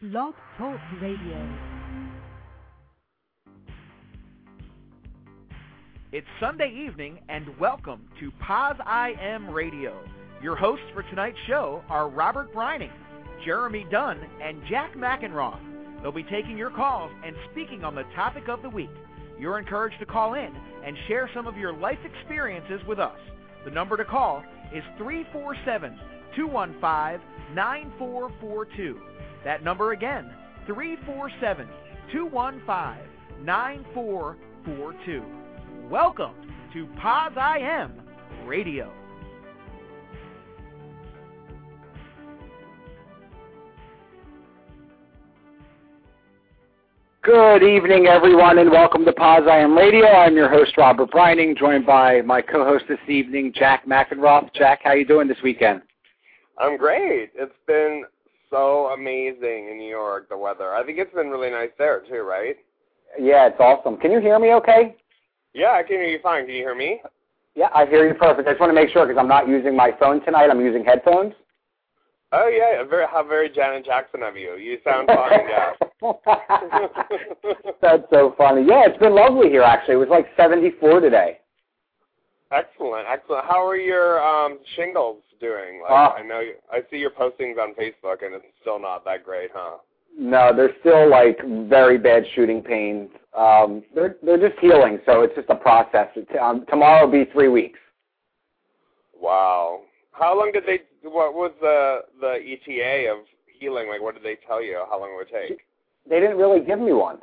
Blog Talk Radio. It's Sunday evening, and welcome to Poz I Am Radio. Your hosts for tonight's show are Robert Breining, Jeremy Dunn, and Jack Mackenroth. They'll be taking your calls and speaking on the topic of the week. You're encouraged to call in and share some of your life experiences with us. The number to call is 347 215 9442. That number again, 347 215 9442. Welcome to Poz I Am Radio. Good evening, everyone, and welcome to Poz I Am Radio. I'm your host, Robert Breining, joined by my co-host this evening, Jack Mackenroth. Jack, how are you doing this weekend? I'm great. It's been so amazing in New York, the weather. I think it's been really nice there too, right? Yeah, it's awesome. Can you hear me okay? Yeah, I can hear you fine. Can you hear me? Yeah, I hear you perfect. I just want to make sure because I'm not using my phone tonight. I'm using headphones. Oh yeah, very how very Janet Jackson of you. You sound fine, yeah. That's so funny. Yeah, it's been lovely here actually. It was like 74 today. Excellent, excellent. How are your um shingles doing? Like Uh, I know you, I see your postings on Facebook and it's still not that great, huh? No, they're still like very bad shooting pains. Um, they're they're just healing, so it's just a process. It's, um, tomorrow will be three weeks. Wow. How long did they what was the the ETA of healing? Like what did they tell you? How long it would take? They didn't really give me one.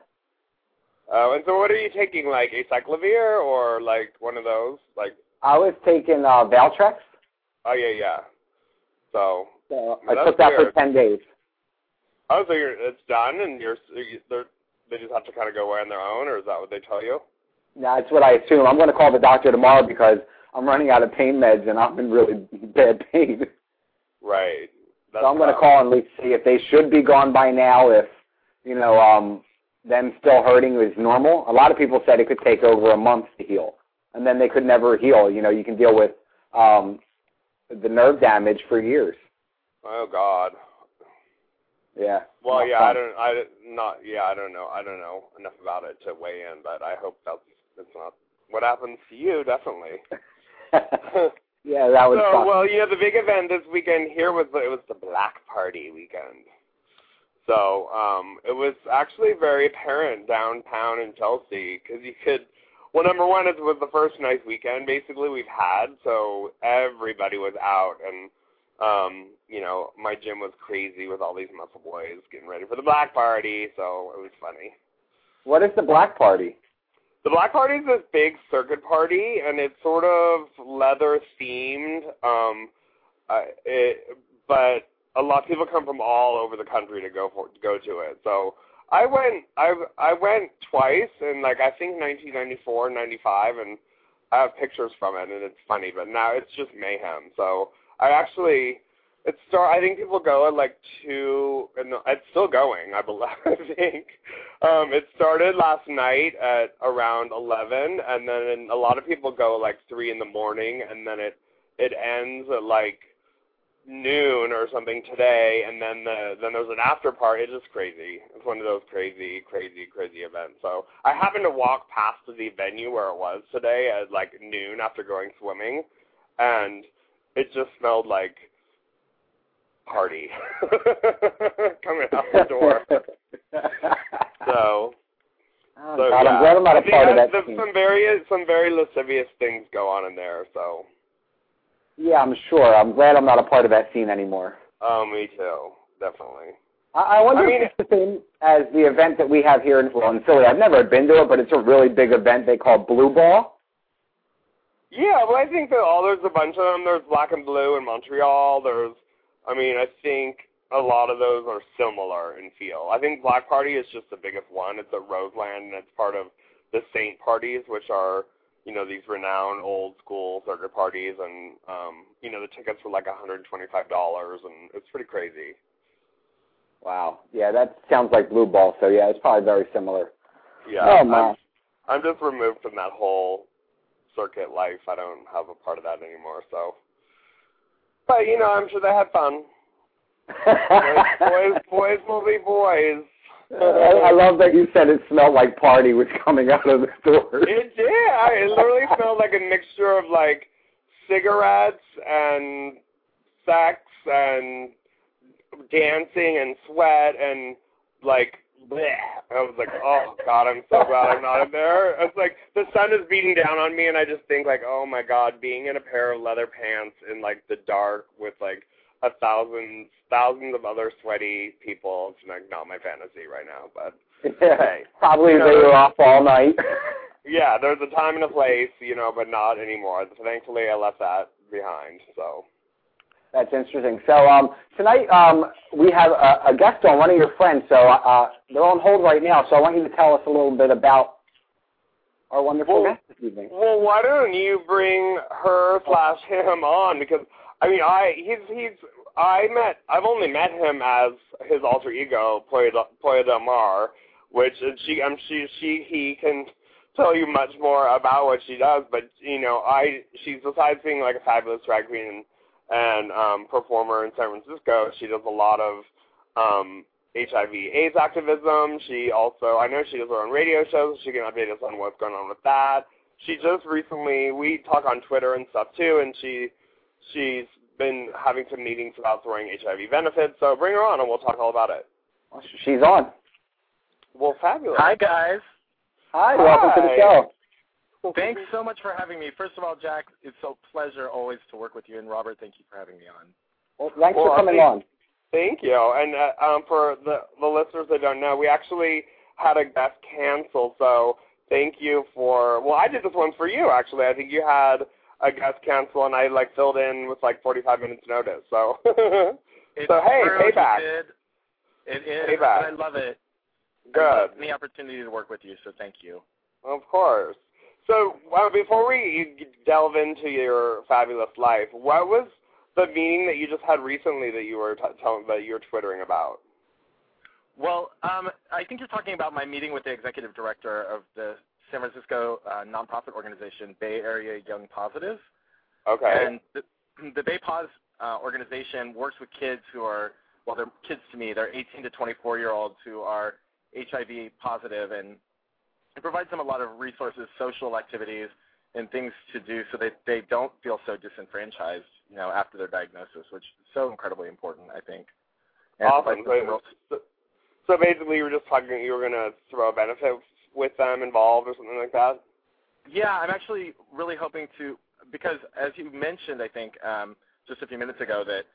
Uh, and so what are you taking, like acyclovir or like one of those? Like, I was taking uh, Valtrex. oh yeah, yeah. So, So I took that for ten days. oh, so you're it's done, and you're you- they're they just have to kind of go away on their own, or is that what they tell you? No, that's what I assume. I'm going to call the doctor tomorrow because I'm running out of pain meds and I'm in really bad pain. Right. That's so I'm going to call and see if they should be gone by now. If you know um, them still hurting is normal. A lot of people said it could take over a month to heal, and then they could never heal. You know, you can deal with um, the nerve damage for years. Oh God. Yeah. Well, yeah, fun. I don't, I not, yeah, I don't know, I don't know enough about it to weigh in, but I hope that's it's not what happens to you, definitely. yeah, that was so, fun. well, you know, the big event this weekend here was it was the Black Party weekend. So um, it was actually very apparent downtown in Chelsea because you could. Well, number one, it was the first nice weekend basically we've had, so everybody was out, and um, you know, my gym was crazy with all these muscle boys getting ready for the Black Party, so it was funny. what is the black party? The Black Party is this big circuit party, and it's sort of leather themed. Um, uh, it, but a lot of people come from all over the country to go for to go to it. So I went, I I went twice in like I think 1994, and 95, and I have pictures from it, and it's funny. But now it's just mayhem. So I actually. It start. I think people go at like two, and it's still going. I believe. I think um, it started last night at around eleven, and then a lot of people go like three in the morning, and then it it ends at like noon or something today, and then the then there's an after party. It's just crazy. It's one of those crazy, crazy, crazy events. So I happened to walk past the venue where it was today at like noon after going swimming, and it just smelled like party coming out the door. So, Oh, so God, yeah. I'm glad I'm not a part of that there's team. some very some very lascivious things go on in there. So, Yeah, I'm sure. I'm glad I'm not a part of that scene anymore. oh, me too, definitely. I, I wonder I mean- if it's the same as the event that we have here in, well, in Philly. I've never been to it, but it's a really big event they call Blue Ball. Yeah, well, I think that all there's a bunch of them. There's Black and Blue in Montreal. There's, I mean, I think a lot of those are similar in feel. I think Black Party is just the biggest one. It's at Roseland, and it's part of the Saint parties, which are, you know, these renowned old school circuit parties, and um, you know, the tickets were like $125, and it's pretty crazy. Wow. Yeah, that sounds like Blue Ball. So yeah, it's probably very similar. Yeah, Oh, I'm. I'm just removed from that whole circuit life. I don't have a part of that anymore. So, but you know, I'm sure they had fun. boys, boys, boys will be boys. I, I love that you said it smelled like party was coming out of the door. It did. I, it literally smelled like a mixture of like cigarettes and sex and dancing and sweat and like bleh. I was like, oh god, I'm so glad I'm not in there. It's like the sun is beating down on me, and I just think like, oh my god, being in a pair of leather pants in like the dark with like a thousand thousands of other sweaty people. It's like not my fantasy right now, but yeah, hey, probably you they were off all night. yeah, there's a time and a place, you know, but not anymore. Thankfully, I left that behind. So That's interesting. So um, tonight um, we have a, a guest on, one of your friends. So uh, they're on hold right now. So I want you to tell us a little bit about our wonderful Well- guest this evening. Well, why don't you bring her slash him on? Because I mean, I he's he's I met I've only met him as his alter ego, Pollo Del- Mar, which and she I'm she she he can tell you much more about what she does. But you know, I she's besides being like a fabulous drag queen and um, performer in San Francisco, she does a lot of um, HIV/AIDS activism. She also, I know she does her own radio shows. She can update us on what's going on with that. She just recently, we talk on Twitter and stuff too, and she she's been having some meetings about throwing HIV benefits. So bring her on, and we'll talk all about it. She's on. Well, fabulous. Hi, guys. Hi, welcome to the show. Thanks so much for having me. First of all, Jack, it's a pleasure always to work with you. And Robert, thank you for having me on. Well, thanks Well, for coming thank- on. Thank you. And uh, um, for the the listeners that don't know, we actually had a guest cancel. So thank you for. Well, I did this one for you actually. I think you had a guest cancel, and I like filled in with like 45 minutes notice. So. It's so hey, payback. did. It is. Payback. I love it. I Good. love the opportunity to work with you. So thank you. Of course. So well, before we delve into your fabulous life, what was the meeting that you just had recently that you were t- telling that you were twittering about? Well, um, I think you're talking about my meeting with the executive director of the San Francisco uh, nonprofit organization Bay Area Young Positive. Okay. And the, the Bay Pause uh, organization works with kids who are, well, they're kids to me. They're 18 to 24 year olds who are HIV positive, and it provides them a lot of resources, social activities, and things to do so that they don't feel so disenfranchised, you know, after their diagnosis, which is so incredibly important, I think. And awesome. So, so basically, you were just talking. You were going to throw a benefit with them involved or something like that. Yeah, I'm actually really hoping to because as you mentioned, I think um, just a few minutes ago that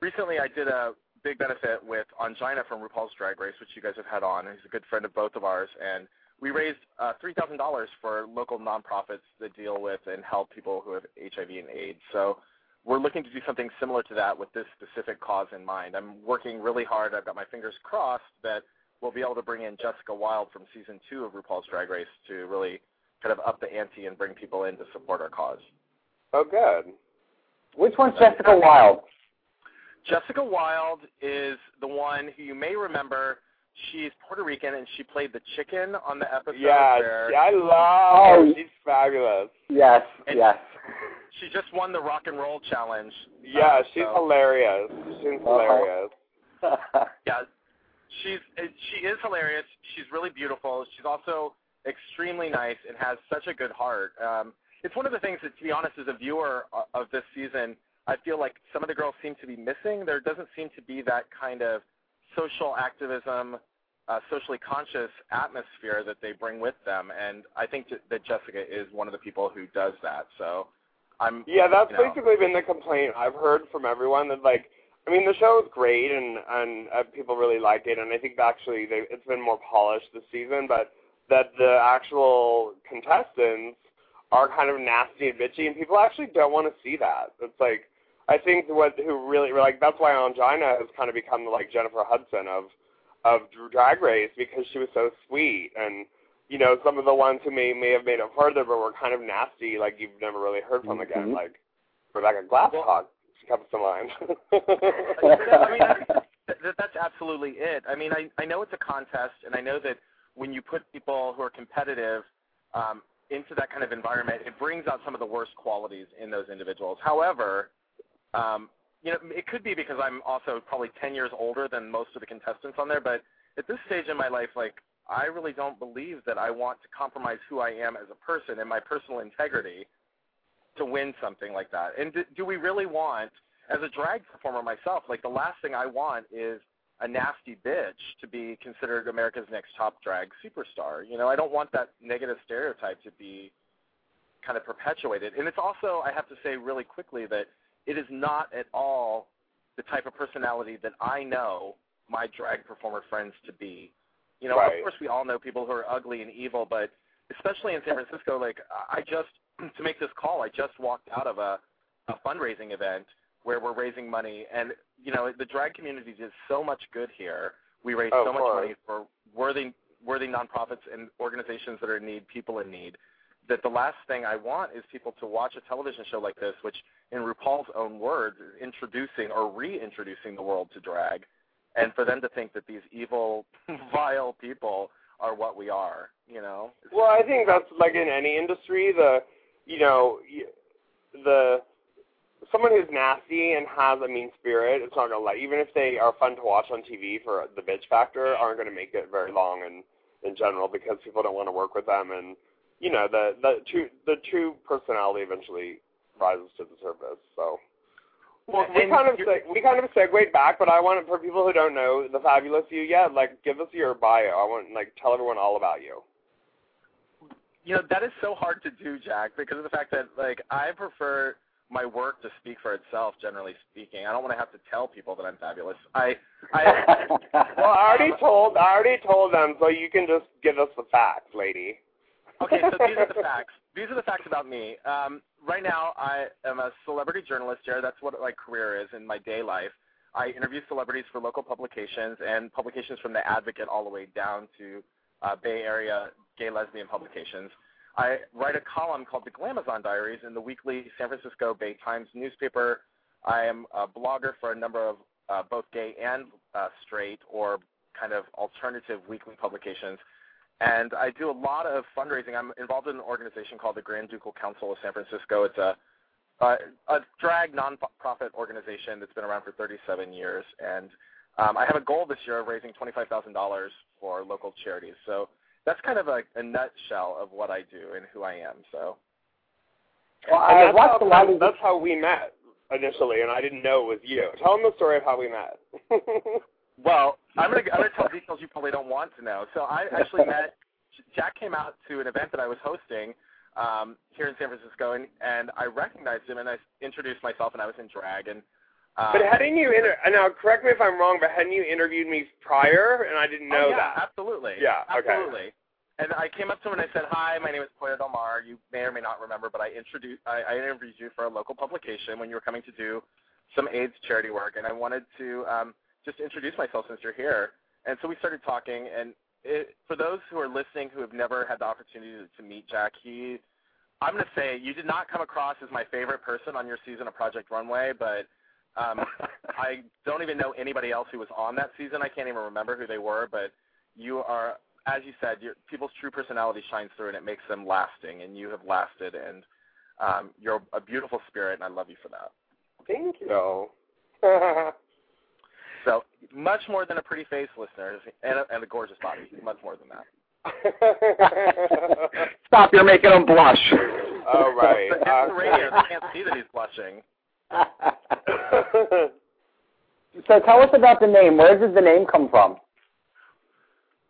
recently I did a big benefit with Ongina from RuPaul's Drag Race, which you guys have had on. He's a good friend of both of ours, and we raised uh, three thousand dollars for local nonprofits that deal with and help people who have HIV and AIDS. So we're looking to do something similar to that with this specific cause in mind. I'm working really hard. I've got my fingers crossed that we'll be able to bring in Jessica Wild from season two of RuPaul's Drag Race to really kind of up the ante and bring people in to support our cause. Oh, good. Which one's Jessica Wild? Jessica Wild is the one who you may remember. She's Puerto Rican and she played the chicken on the episode Yeah, where I love Oh, her. She's fabulous. Yes, And- yes. she just won the rock and roll challenge. Yeah, Uh, she's so- hilarious. She's Uh-huh. hilarious. Yeah, she's she is hilarious. She's really beautiful. She's also extremely nice and has such a good heart. Um, it's one of the things that, to be honest, as a viewer of this season, I feel like some of the girls seem to be missing. There doesn't seem to be that kind of social activism, uh, socially conscious atmosphere that they bring with them, and I think that, that Jessica is one of the people who does that. So, I'm Yeah, that's you know, basically been the complaint I've heard from everyone. That like, I mean, the show is great and and uh, people really like it, and I think actually they, it's been more polished this season. But that the actual contestants are kind of nasty and bitchy, and people actually don't want to see that. It's like I think what who really like that's why Ongina has kind of become the like Jennifer Hudson of of Drag Race because she was so sweet and you know, some of the ones who may may have made it further but were kind of nasty, like you've never really heard from again, Mhm. like Rebecca Glasscock comes to mind. I mean, that, that's absolutely it. I mean, I, I know it's a contest, and I know that when you put people who are competitive um, into that kind of environment, it brings out some of the worst qualities in those individuals. However, um, you know, it could be because I'm also probably 10 years older than most of the contestants on there, but at this stage in my life, like, I really don't believe that I want to compromise who I am as a person and my personal integrity to win something like that. And do, do we really want, as a drag performer myself, like the last thing I want is a nasty bitch to be considered America's next top drag superstar. You know, I don't want that negative stereotype to be kind of perpetuated. And it's also, I have to say really quickly that it is not at all the type of personality that I know my drag performer friends to be. You know, Right. of course we all know people who are ugly and evil, but especially in San Francisco, like I just to make this call, I just walked out of a, a fundraising event where we're raising money, and you know the drag community does so much good here. We raise Of oh, so much course. money for worthy worthy nonprofits and organizations that are in need, people in need. That the last thing I want is people to watch a television show like this, which, in RuPaul's own words, is introducing or reintroducing the world to drag, and for them to think that these evil, vile people are what we are. You know. Well, I think that's like in any industry. The you know y- the someone who's nasty and has a mean spirit. It's not gonna let even if they are fun to watch on TV for the bitch factor, aren't gonna make it very long in in general because people don't want to work with them and you know the the true the true personality eventually rises to the surface. So. Well, we kind of seg- we kind of segued back, but I want for people who don't know the fabulous you yet, like give us your bio. I want like tell everyone all about you. You know that is so hard to do, Jack, because of the fact that like I prefer my work to speak for itself. Generally speaking, I don't want to have to tell people that I'm fabulous. I, I, Well, I already told I already told them, so you can just give us the facts, lady. okay, so these are the facts. These are the facts about me. Um, right now, I am a celebrity journalist. Jared, that's what my career is in my day life. I interview celebrities for local publications and publications from The Advocate all the way down to uh, Bay Area gay lesbian publications. I write a column called The Glamazon Diaries in the weekly San Francisco Bay Times newspaper. I am a blogger for a number of uh, both gay and uh, straight or kind of alternative weekly publications. And I do a lot of fundraising. I'm involved in an organization called the Grand Ducal Council of San Francisco. It's a a, a drag nonprofit organization that's been around for 37 years, and um, I have a goal this year of raising $25,000 for local charities. So that's kind of a, a nutshell of what I do and who I am. So Well, I that's, watched how, a lot of that's how we met initially, and I didn't know it was you. Tell them the story of how we met. Well, I'm gonna I'm gonna tell details you probably don't want to know. So I actually met Jack came out to an event that I was hosting um, here in San Francisco, and and I recognized him, and I introduced myself, and I was in drag, and um, but hadn't you inter- now correct me if I'm wrong, but hadn't you interviewed me prior, and I didn't know oh, yeah, that? absolutely, Yeah, okay. absolutely. And I came up to him and I said, "Hi, my name is Pollo Del Mar. You may or may not remember, but I introduced I, I interviewed you for a local publication when you were coming to do some AIDS charity work, and I wanted to um, just introduce myself since you're here." And so we started talking, and it, for those who are listening who have never had the opportunity to, to meet Jack, he, I'm going to say, you did not come across as my favorite person on your season of Project Runway, but um, I don't even know anybody else who was on that season. I can't even remember who they were, but you are, as you said, your, people's true personality shines through, and it makes them lasting, and you have lasted, and um, you're a beautiful spirit, and I love you for that. Thank you. So much more than a pretty face, listeners, and a, and a gorgeous body. Much more than that. Stop, you're making him blush. All right. But it's uh, the radio. They can't see that he's blushing. so tell us about the name. Where does the name come from?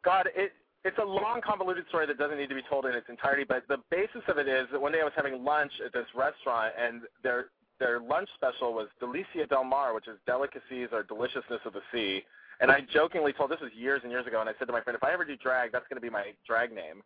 God, it it's a long, convoluted story that doesn't need to be told in its entirety. But the basis of it is that one day I was having lunch at this restaurant, and their their lunch special was Delicia del Mar, which is delicacies or deliciousness of the sea. And I jokingly told this was years and years ago, and I said to my friend, if I ever do drag, that's going to be my drag name.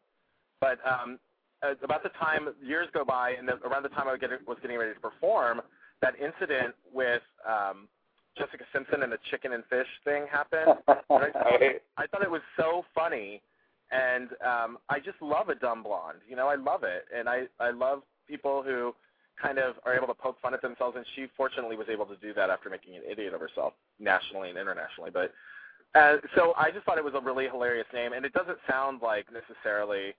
But um, uh, about the time years go by, and the, around the time I was getting, was getting ready to perform, that incident with um, Jessica Simpson and the chicken and fish thing happened. I, thought, I thought it was so funny, and um, I just love a dumb blonde. You know, I love it, and I I love people who kind of are able to poke fun at themselves. And she fortunately was able to do that after making an idiot of herself nationally and internationally. But uh, so I just thought it was a really hilarious name, and it doesn't sound like necessarily.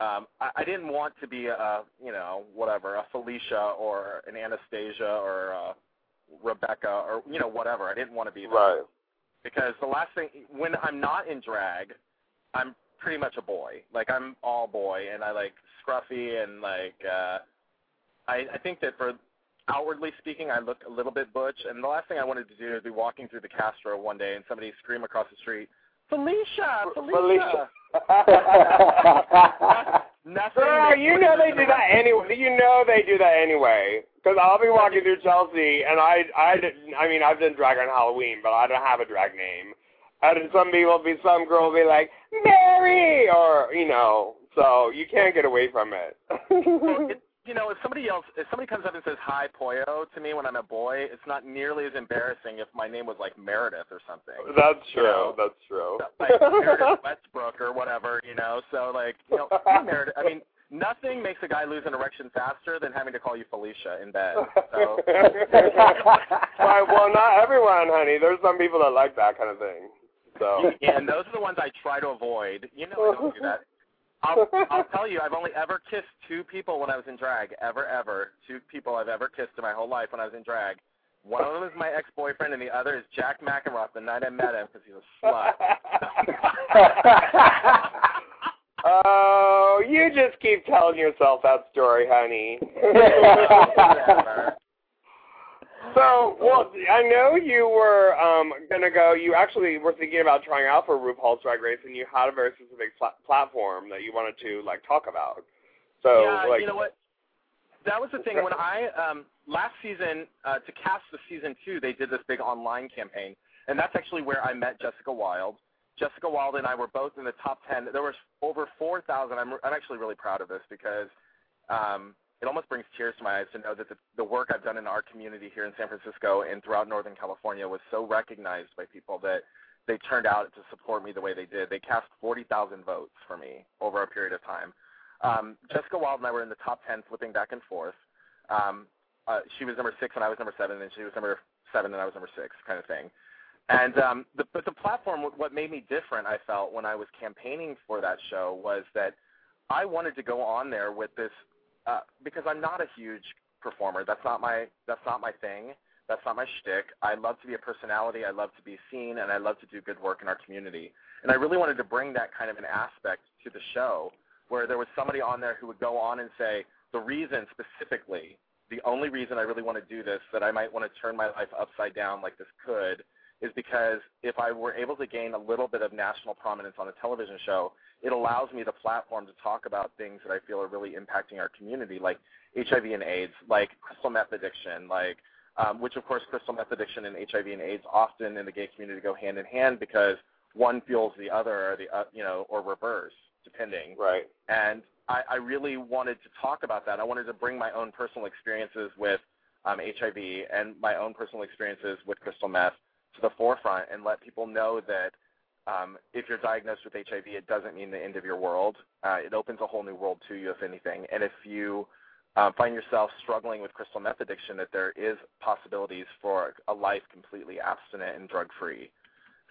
Um, I, I didn't want to be a you know whatever a Felicia or an Anastasia or a, Rebecca or you know whatever. I didn't want to be that. Right. Because the last thing when I'm not in drag, I'm pretty much a boy. Like I'm all boy, and I like scruffy and like. uh I I think that for outwardly speaking, I look a little bit butch. And the last thing I wanted to do is be walking through the Castro one day and somebody scream across the street, Felicia, Felicia. Nothing. Makes you know they do that anyway. You know they do that anyway. Because I'll be walking through Chelsea, and I, I, didn't- I mean, I've done drag on Halloween, but I don't have a drag name. And some people be, some girl will be like Mary, or you know, so you can't get away from it. You know, if somebody else, if somebody comes up and says "Hi, Pollo" to me when I'm a boy, it's not nearly as embarrassing if my name was like Meredith or something. That's true. know, That's true. like Meredith Westbrook or whatever, you know. So like, you know, hey, Meredith. I mean, nothing makes a guy lose an erection faster than having to call you Felicia in bed. So right, well, not everyone, honey. There's some people that like that kind of thing. So. yeah, and those are the ones I try to avoid. You know, I don't do that. I'll, I'll tell you, I've only ever kissed two people when I was in drag. Ever, ever. Two people I've ever kissed in my whole life when I was in drag. One of them is my ex-boyfriend, and the other is Jack Mackenroth. The night I met him, because he was a slut. oh, you just keep telling yourself that story, honey. Whatever. So, well, I know you were um gonna go. You actually were thinking about trying out for RuPaul's Drag Race, and you had a very specific pla- platform that you wanted to like talk about. So, yeah, like, you know what? That was the thing when I um last season uh to cast the season 2, they did this big online campaign. And that's actually where I met Jessica Wild. Jessica Wild and I were both in the top 10. There was over 4,000. I'm I'm actually really proud of this because um it almost brings tears to my eyes to know that the, the work I've done in our community here in San Francisco and throughout Northern California was so recognized by people that they turned out to support me the way they did. They cast 40,000 votes for me over a period of time. Um, Jessica Wild and I were in the top 10 flipping back and forth. Um, uh, she was number six and I was number seven, and she was number seven and I was number six, kind of thing. And um, the, but the platform, what made me different, I felt when I was campaigning for that show was that I wanted to go on there with this uh, because I'm not a huge performer. That's not my that's not my thing. That's not my shtick. I love to be a personality. I love to be seen, and I love to do good work in our community. And I really wanted to bring that kind of an aspect to the show, where there was somebody on there who would go on and say the reason specifically, the only reason I really want to do this, that I might want to turn my life upside down like this could, is because if I were able to gain a little bit of national prominence on a television show, it allows me the platform to talk about things that I feel are really impacting our community, like HIV and AIDS, like crystal meth addiction, like um, which of course crystal meth addiction and HIV and AIDS often in the gay community go hand in hand because one fuels the other, or the uh, you know, or reverse, depending. right. And I, I really wanted to talk about that. I wanted to bring my own personal experiences with um, HIV and my own personal experiences with crystal meth to the forefront and let people know that um, if you're diagnosed with HIV, it doesn't mean the end of your world. Uh, it opens a whole new world to you, if anything. And if you uh, find yourself struggling with crystal meth addiction, that there is possibilities for a life completely abstinent and drug-free.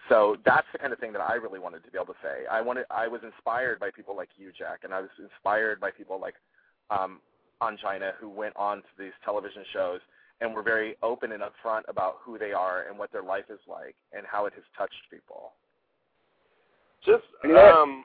So that's the kind of thing that I really wanted to be able to say. I wanted, I was inspired by people like you, Jack, and I was inspired by people like um, Ongina, who went on to these television shows and were very open and upfront about who they are and what their life is like and how it has touched people. Just um.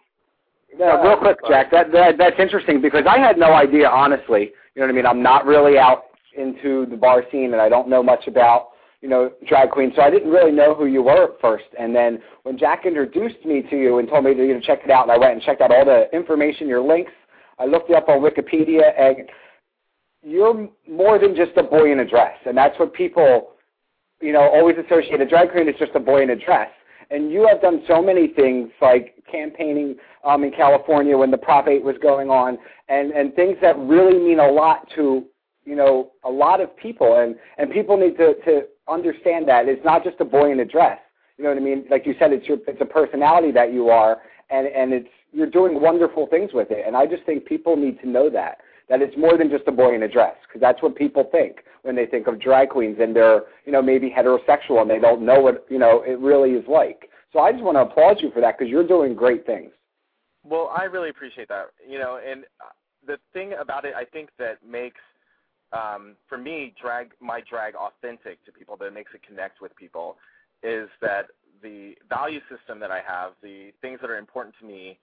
Yeah, real quick, Jack. That, that that's interesting because I had no idea, honestly. You know what I mean? I'm not really out into the bar scene, and I don't know much about you know drag queens, so I didn't really know who you were at first. And then when Jack introduced me to you and told me to you know, check it out, and I went and checked out all the information, your links. I looked you up on Wikipedia, and you're more than just a boy in a dress, and that's what people you know always associate a drag queen as just a boy in a dress and you have done so many things like campaigning um, in California when the Prop 8 was going on, and and things that really mean a lot to you know a lot of people, and and people need to to understand that it's not just a boy in a dress. You know what I mean? Like you said, it's your it's a personality that you are, and and it's you're doing wonderful things with it, and I just think people need to know that that it's more than just a boy in a dress because that's what people think when they think of drag queens and they're you know maybe heterosexual and they don't know what you know it really is like. So I just want to applaud you for that because you're doing great things. Well, I really appreciate that. You know, and uh, the thing about it, I think that makes um, for me, drag my drag authentic to people, that makes it connect with people, is that the value system that I have, the things that are important to me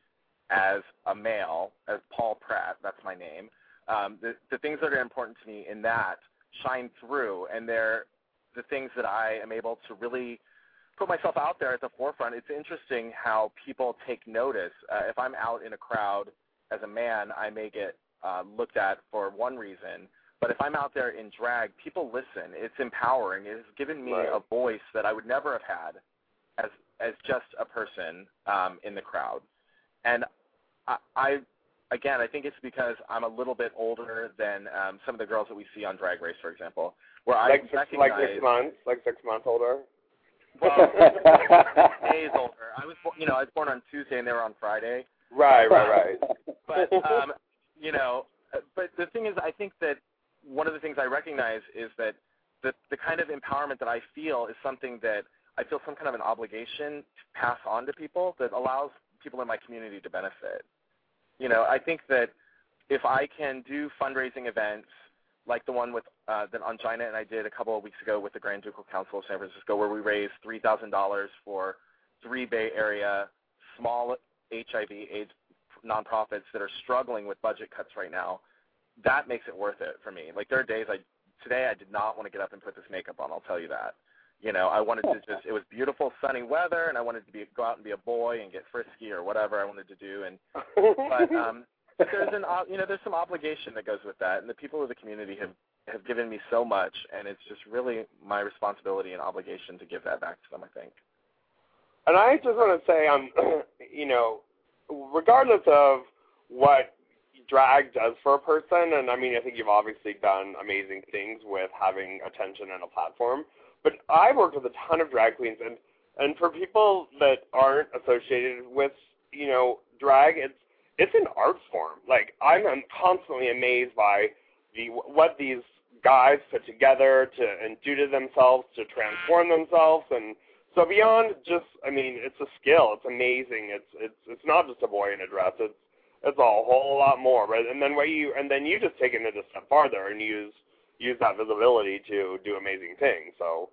as a male, as Paul Pratt, that's my name, um, the, the things that are important to me in that shine through, and they're the things that I am able to really put myself out there at the forefront. It's interesting how people take notice. Uh, if I'm out in a crowd as a man, I may get uh, looked at for one reason. But if I'm out there in drag, people listen. It's empowering. It has given me Right. a voice that I would never have had as as just a person um, in the crowd. And I, I again, I think it's because I'm a little bit older than um, some of the girls that we see on Drag Race, for example, where like I six, recognize like six months, like six months older. well, days older. I was, you know, I was born on Tuesday and they were on Friday. Right, right, right. But um, you know, but the thing is, I think that one of the things I recognize is that the the kind of empowerment that I feel is something that I feel some kind of an obligation to pass on to people that allows people in my community to benefit. You know, I think that if I can do fundraising events like the one with uh, that Ongina and I did a couple of weeks ago with the Grand Ducal Council of San Francisco, where we raised three thousand dollars for three Bay Area small HIV/AIDS nonprofits that are struggling with budget cuts right now. That makes it worth it for me. Like there are days I today I did not want to get up and put this makeup on. I'll tell you that. You know, I wanted to just it was beautiful sunny weather and I wanted to be go out and be a boy and get frisky or whatever I wanted to do and but um but there's an you know there's some obligation that goes with that and the people of the community have have given me so much and it's just really my responsibility and obligation to give that back to them I think. And I just want to say, um, you know, regardless of what drag does for a person, and I mean, I think you've obviously done amazing things with having attention and a platform. But I've worked with a ton of drag queens, and and for people that aren't associated with, you know, drag, it's it's an art form. Like I'm, I'm constantly amazed by the what these guys put together to and do to themselves to transform themselves and so beyond just, I mean, it's a skill. It's amazing. It's it's it's not just a boy in a dress. It's it's a whole lot more. Right? And then what you and then you just take it a step farther and use use that visibility to do amazing things. So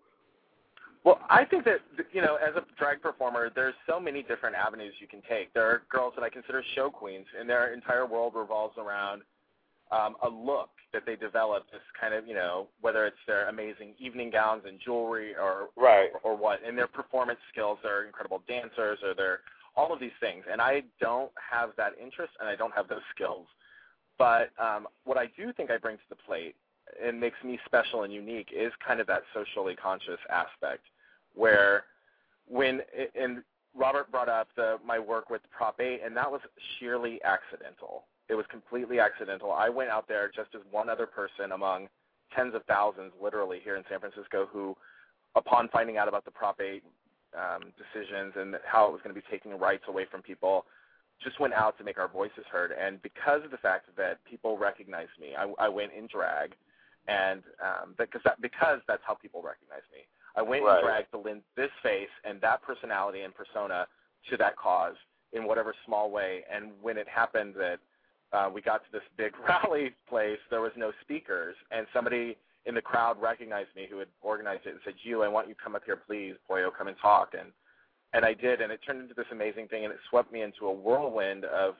Well, I think that you know, as a drag performer, there's so many different avenues you can take. There are girls that I consider show queens, and their entire world revolves around um, a look that they develop. This kind of, you know, whether it's their amazing evening gowns and jewelry, or right. or what, and their performance skills. They're incredible dancers, or they're all of these things. And I don't have that interest, and I don't have those skills. But um, what I do think I bring to the plate and makes me special and unique is kind of that socially conscious aspect where when and Robert brought up the my work with Prop 8 and that was sheerly accidental. It was completely accidental. I went out there just as one other person among tens of thousands literally here in San Francisco who upon finding out about the Prop 8 um, decisions and how it was going to be taking rights away from people just went out to make our voices heard and because of the fact that people recognized me I, I went in drag and um, because that because that's how people recognize me. I went Right. and dragged to lend this face and that personality and persona to that cause in whatever small way. And when it happened that uh, we got to this big rally place, there was no speakers, and somebody in the crowd recognized me who had organized it and said, "You, I want you to come up here, please, Pollo, come and talk." And and I did, and it turned into this amazing thing, and it swept me into a whirlwind of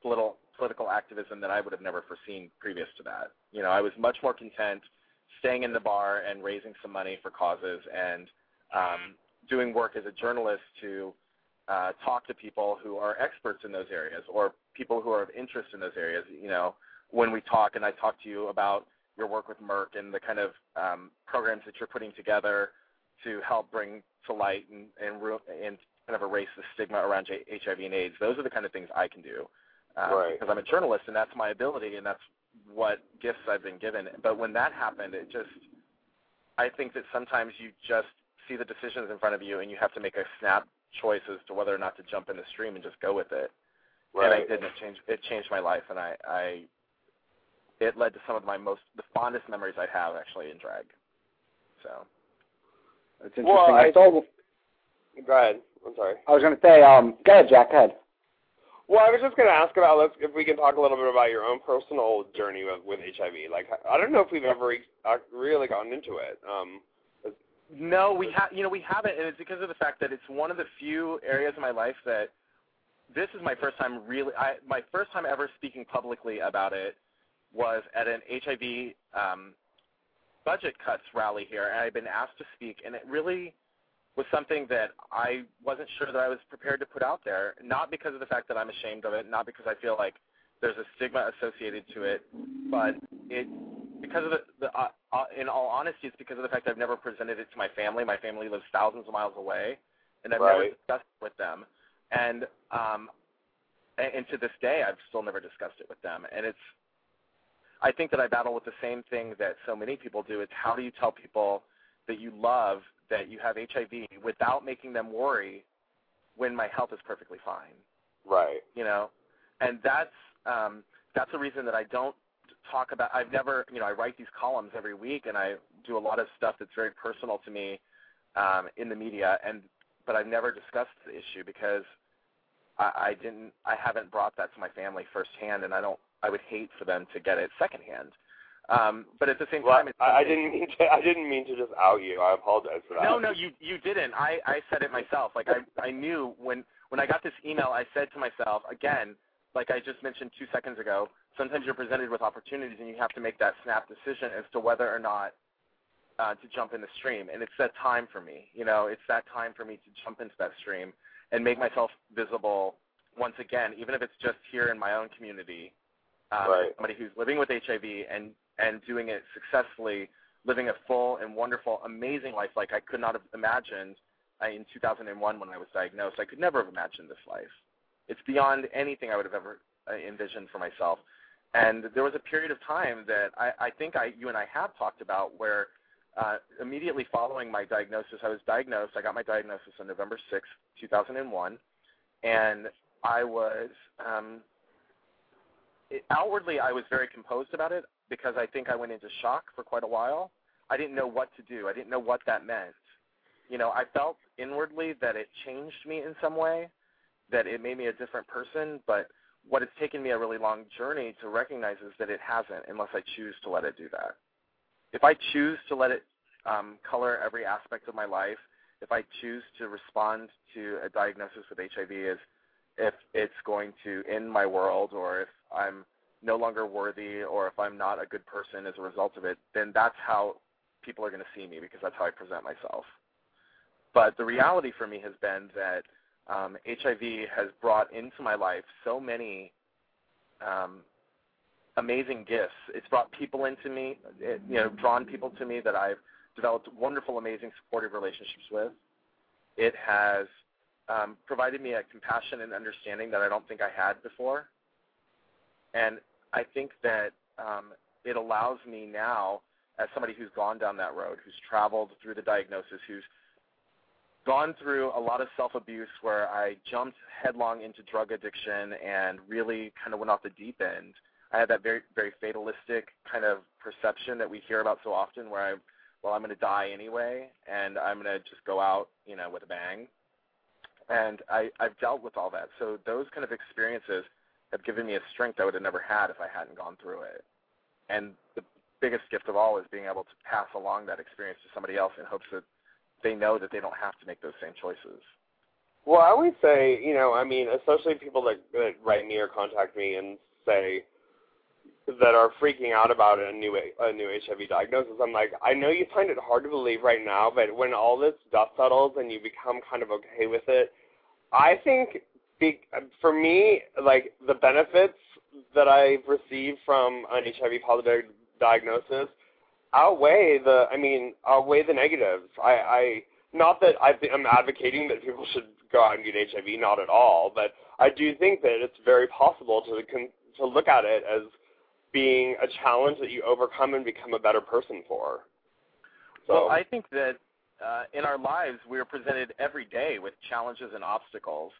political political activism that I would have never foreseen previous to that. You know, I was much more content staying in the bar and raising some money for causes and um, doing work as a journalist to uh, talk to people who are experts in those areas or people who are of interest in those areas. You know, when we talk and I talk to you about your work with Merck and the kind of um, programs that you're putting together to help bring to light and, and, and kind of erase the stigma around HIV and AIDS. Those are the kind of things I can do um, Right. because I'm a journalist and that's my ability and that's what gifts I've been given. But when that happened, it just I think that sometimes you just see the decisions in front of you and you have to make a snap choice as to whether or not to jump in the stream and just go with it. And I didn't it changed. It changed my life, and I, I, it led to some of my most, the fondest memories I have actually in drag. So. It's interesting. Well, I I- saw. Go ahead. I'm sorry. I was going to say. Um. Go ahead, Jack. Go ahead. Well, I was just going to ask about let's if we can talk a little bit about your own personal journey with, with HIV. Like, I don't know if we've ever uh, really gotten into it. Um, no, we have. You know, we haven't, and it's because of the fact that it's one of the few areas of my life that this is my first time really. I my first time ever speaking publicly about it was at an HIV um, budget cuts rally here, and I've been asked to speak, and it really was something that I wasn't sure that I was prepared to put out there. Not because of the fact that I'm ashamed of it, not because I feel like there's a stigma associated to it, but it because of the, the uh, uh, in all honesty, it's because of the fact I've never presented it to my family. My family lives thousands of miles away, and I've right. never discussed it with them. And um, and, and to this day, I've still never discussed it with them. And it's I think that I battle with the same thing that so many people do. It's how do you tell people that you love that you have HIV without making them worry when my health is perfectly fine. Right. You know, and that's um, that's the reason that I don't talk about. I've never, you know, I write these columns every week, and I do a lot of stuff that's very personal to me um, in the media, and but I've never discussed the issue because I, I didn't, I haven't brought that to my family firsthand, and I don't, I would hate for them to get it secondhand. Um, but at the same well, time, it's I, I didn't mean to. I didn't mean to just out you. I apologize for that. no, no, you you didn't. I I said it myself. Like I I knew when when I got this email, I said to myself again, like I just mentioned two seconds ago. Sometimes you're presented with opportunities, and you have to make that snap decision as to whether or not uh, to jump in the stream. And it's that time for me. You know, it's that time for me to jump into that stream and make myself visible once again, even if it's just here in my own community. Um, Right. Somebody who's living with HIV and and doing it successfully, living a full and wonderful, amazing life like I could not have imagined uh, in 2001 when I was diagnosed. I could never have imagined this life. It's beyond anything I would have ever uh, envisioned for myself. And there was a period of time that I, I think I, you and I have talked about where uh, immediately following my diagnosis, I was diagnosed. I got my diagnosis on November 6th, 2001, and I was um, it, outwardly I was very composed about it because I think I went into shock for quite a while. I didn't know what to do. I didn't know what that meant. You know, I felt inwardly that it changed me in some way, that it made me a different person, but what it's taken me a really long journey to recognize is that it hasn't unless I choose to let it do that. If I choose to let it um, color every aspect of my life, if I choose to respond to a diagnosis with HIV as if it's going to end my world or if I'm no longer worthy or if I'm not a good person as a result of it, then that's how people are going to see me because that's how I present myself. But the reality for me has been that um, HIV has brought into my life so many um, amazing gifts. It's brought people into me, it, you know, drawn people to me that I've developed wonderful, amazing, supportive relationships with. It has um, provided me a compassion and understanding that I don't think I had before. And I think that um, it allows me now, as somebody who's gone down that road, who's traveled through the diagnosis, who's gone through a lot of self-abuse where I jumped headlong into drug addiction and really kind of went off the deep end. I had that very, very fatalistic kind of perception that we hear about so often where I, well, I'm going to die anyway and I'm going to just go out, you know, with a bang. And I, I've dealt with all that. So those kind of experiences have given me a strength I would have never had if I hadn't gone through it. And the biggest gift of all is being able to pass along that experience to somebody else in hopes that they know that they don't have to make those same choices. Well, I always say, you know, I mean, especially people that, that write me or contact me and say that are freaking out about a new a new HIV diagnosis. I'm like, I know you find it hard to believe right now, but when all this dust settles and you become kind of okay with it, I think be, for me, like the benefits that I've received from an HIV positive diagnosis outweigh the I mean outweigh the negatives. I, I not that I th- I'm advocating that people should go out and get HIV, not at all, but I do think that it's very possible to con- to look at it as being a challenge that you overcome and become a better person for. So Well, I think that uh, in our lives we are presented every day with challenges and obstacles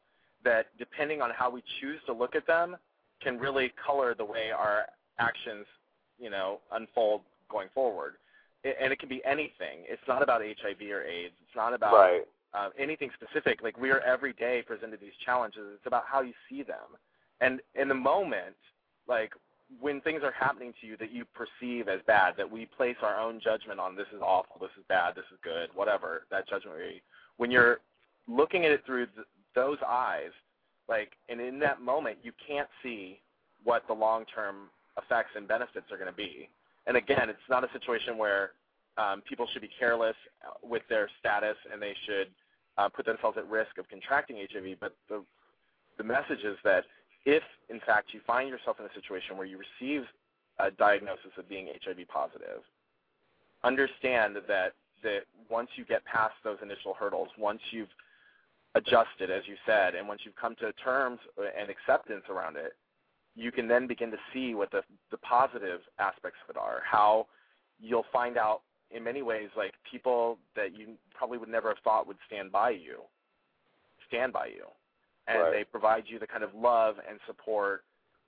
that, depending on how we choose to look at them, can really color the way our actions, you know, unfold going forward. And it can be anything. It's not about HIV or AIDS. It's not about right. uh, anything specific. Like we are every day presented these challenges. It's about how you see them. And in the moment, like when things are happening to you that you perceive as bad, that we place our own judgment on this is awful, this is bad, this is good, whatever that judgment when you're looking at it through th- those eyes, like, and in that moment, you can't see what the long-term effects and benefits are going to be. And again, it's not a situation where um, people should be careless with their status and they should uh, put themselves at risk of contracting HIV. But the the message is that if, in fact, you find yourself in a situation where you receive a diagnosis of being HIV positive, understand that that once you get past those initial hurdles, once you've adjusted, as you said, and once you've come to terms and acceptance around it, you can then begin to see what the the positive aspects of it are. How you'll find out in many ways, like people that you probably would never have thought would stand by you, stand by you, and Right. they provide you the kind of love and support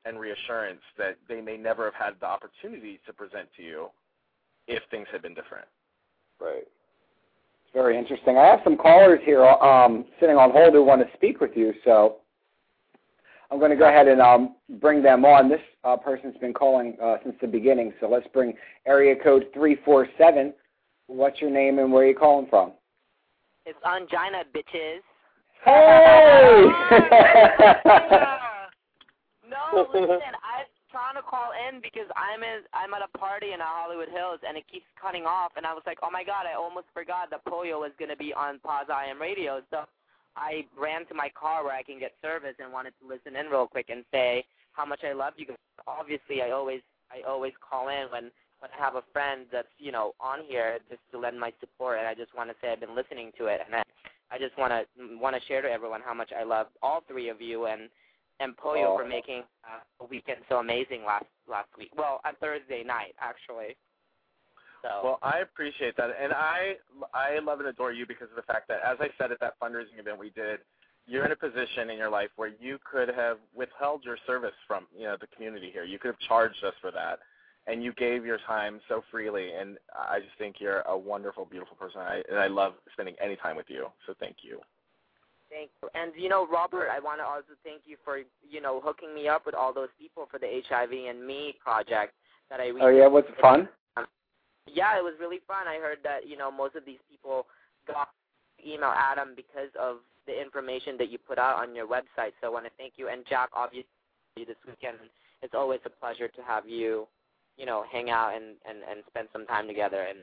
and reassurance that they may never have had the opportunity to present to you if things had been different. Right. It's very interesting. I have some callers here um, sitting on hold who want to speak with you, so I'm going to go ahead and um, bring them on. This uh, person's been calling uh, since the beginning, so let's bring area code 347. What's your name and where are you calling from? It's Ongina, bitches. Hey! no, listen, I'm trying to call in because I'm in, I'm at a party in Hollywood Hills and it keeps cutting off, and I was like, oh my god, I almost forgot that Pollo was gonna be on Poz I Am Radio, so I ran to my car where I can get service and wanted to listen in real quick and say how much I love you guys. Obviously, I always I always call in when when I have a friend that's you know on here just to lend my support, and I just want to say I've been listening to it, and I, I just want to want to share to everyone how much I love all three of you and and Pollo Oh. for making uh, a weekend so amazing last last week. Well, on Thursday night actually. So Well, I appreciate that, and I I love and adore you because of the fact that, as I said at that fundraising event we did, you're in a position in your life where you could have withheld your service from you know the community here. You could have charged us for that, and you gave your time so freely. And I just think you're a wonderful, beautiful person, I, and I love spending any time with you. So thank you. Thank you. And you know, Robert, I want to also thank you for you know hooking me up with all those people for the HIV and Me project that I. oh, yeah, what's fun? Um, yeah, it was really fun. I heard that you know most of these people got email Adam because of the information that you put out on your website. So I want to thank you. And Jack, obviously, this weekend, it's always a pleasure to have you, you know, hang out and and and spend some time together. And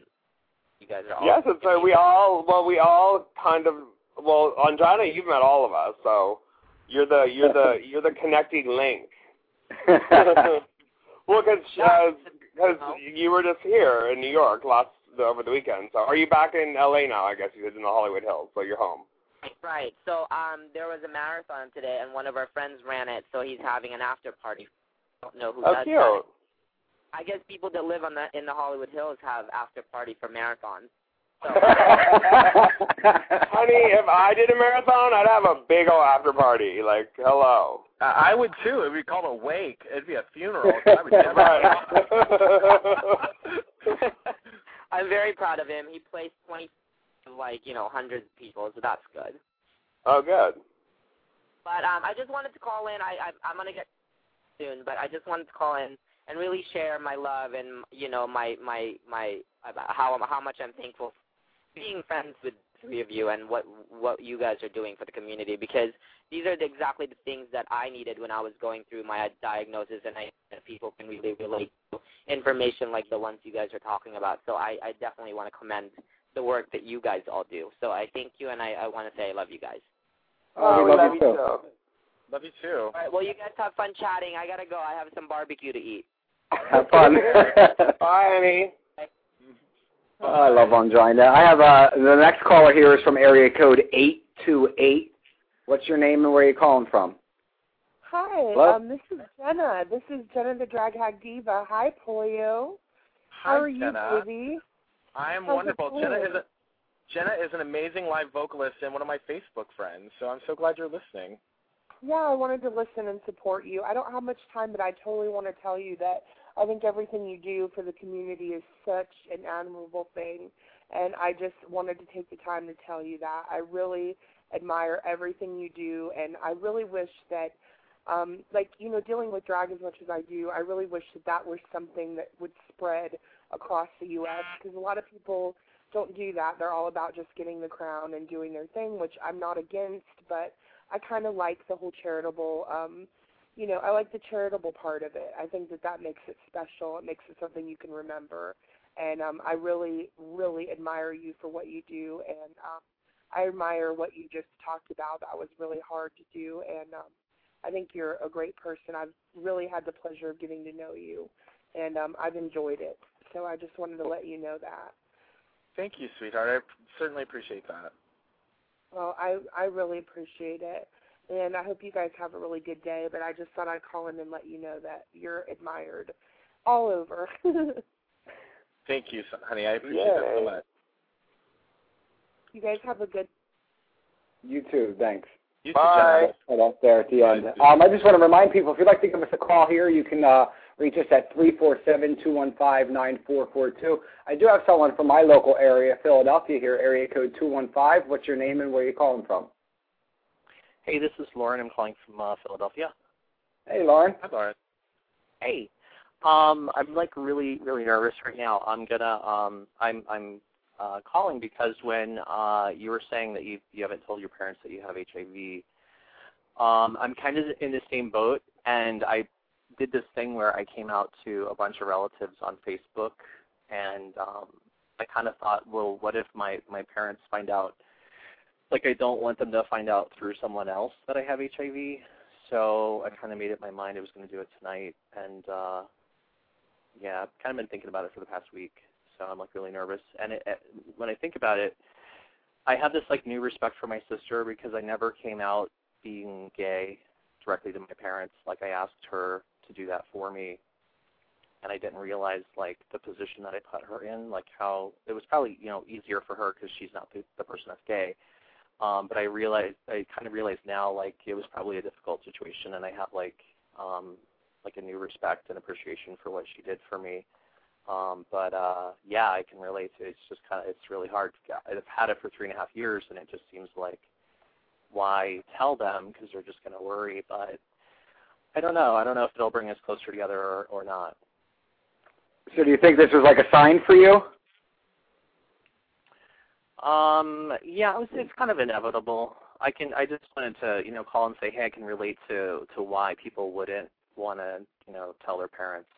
you guys are all Yes, it's like we all well we all kind of well Ongina, you've met all of us, so you're the you're the you're the connecting link. well, because because you were just here in New York last over the weekend. So are you back in L.A. now? I guess you did in the Hollywood Hills, so you're home. Right. So um, there was a marathon today, and one of our friends ran it. So he's having an after party. I don't know who Oh, does cute. that. I guess people that live on the in the Hollywood Hills have after party for marathons. So Honey, if I did a marathon, I'd have a big old after party. Like, hello. I I would too. It'd be called a wake. It'd be a funeral. I would never. Right. I'm very proud of him. He placed 20, like you know, hundreds of people, so that's good. oh, good. But um, I just wanted to call in. I, I I'm gonna get soon, but I just wanted to call in and really share my love and you know my my my about how how much I'm thankful for being friends with three of you and what what you guys are doing for the community because these are the, exactly the things that I needed when I was going through my diagnosis and I that people can really relate to information like the ones you guys are talking about. So I, I definitely want to commend the work that you guys all do. So I thank you and I, I want to say I love you guys. Oh, we love you too. Love you too. All right. Well, you guys have fun chatting. I gotta go. I have some barbecue to eat. Have fun. Bye, Annie. Oh, I love Ongina. I have uh, the next caller here is from area code eight two eight. What's your name and where are you calling from? Hi, um, this is Jenna. This is Jenna the Drag Hag Diva. Hi, Pollo. Hi, How are you, Jenna. baby? I am How's wonderful. Jenna is a Jenna is an amazing live vocalist and one of my Facebook friends. So I'm so glad you're listening. Yeah, I wanted to listen and support you. I don't have much time, but I totally want to tell you that I think everything you do for the community is such an admirable thing. And I just wanted to take the time to tell you that. I really admire everything you do, and I really wish that um, like you know, dealing with drag as much as I do, I really wish that that was something that would spread across the U.S. because a lot of people don't do that. They're all about just getting the crown and doing their thing, which I'm not against, but I kind of like the whole charitable. um you know, I like the charitable part of it. I think that that makes it special. It makes it something you can remember. And um, I really, really admire you for what you do. And um, I admire what you just talked about. That was really hard to do. And um, I think you're a great person. I've really had the pleasure of getting to know you. And um, I've enjoyed it. So I just wanted to let you know that. Thank you, sweetheart. I certainly appreciate that. Well, I I really appreciate it, and I hope you guys have a really good day. But I just thought I'd call in and let you know that you're admired all over. Thank you, honey. I appreciate Yay. that so much. you guys have a good. You too. Thanks. You too, Bye. Jenna. Right up there at the end. Um, I just want to remind people, if you'd like to give us a call here, you can uh, reach us at 347-215-9442. I do have someone from my local area, Philadelphia here, area code 215. What's your name and where are you calling from? Hey, this is Lauren. I'm calling from uh, Philadelphia. Hey, Lauren. Hi, Lauren. Hey, um, I'm like really, really nervous right now. I'm gonna, um, I'm, I'm uh, calling because when uh, you were saying that you you haven't told your parents that you have HIV, um, I'm kind of in the same boat, and I did this thing where I came out to a bunch of relatives on Facebook, and um, I kind of thought, well, what if my my parents find out? Like, I don't want them to find out through someone else that I have HIV. So I kind of made up my mind I was going to do it tonight, and uh, yeah, I've kind of been thinking about it for the past week. So I'm like really nervous. And it, it, when I think about it, I have this like new respect for my sister because I never came out being gay directly to my parents. Like I asked her to do that for me, and I didn't realize like the position that I put her in, like how it was probably you know easier for her because she's not the, the person that's gay. Um, but I realized I kind of realize now like it was probably a difficult situation, and I have like um, like a new respect and appreciation for what she did for me. Um, but uh, yeah, I can relate to it. It's just kind of it's really hard. I've had it for three and a half years, and it just seems like why tell them because they're just going to worry. But I don't know. I don't know if it'll bring us closer together or, or not. So do you think this was like a sign for you? Um, yeah, I would say it's kind of inevitable. I can. I just wanted to, you know, call and say, hey, I can relate to to why people wouldn't want to, you know, tell their parents.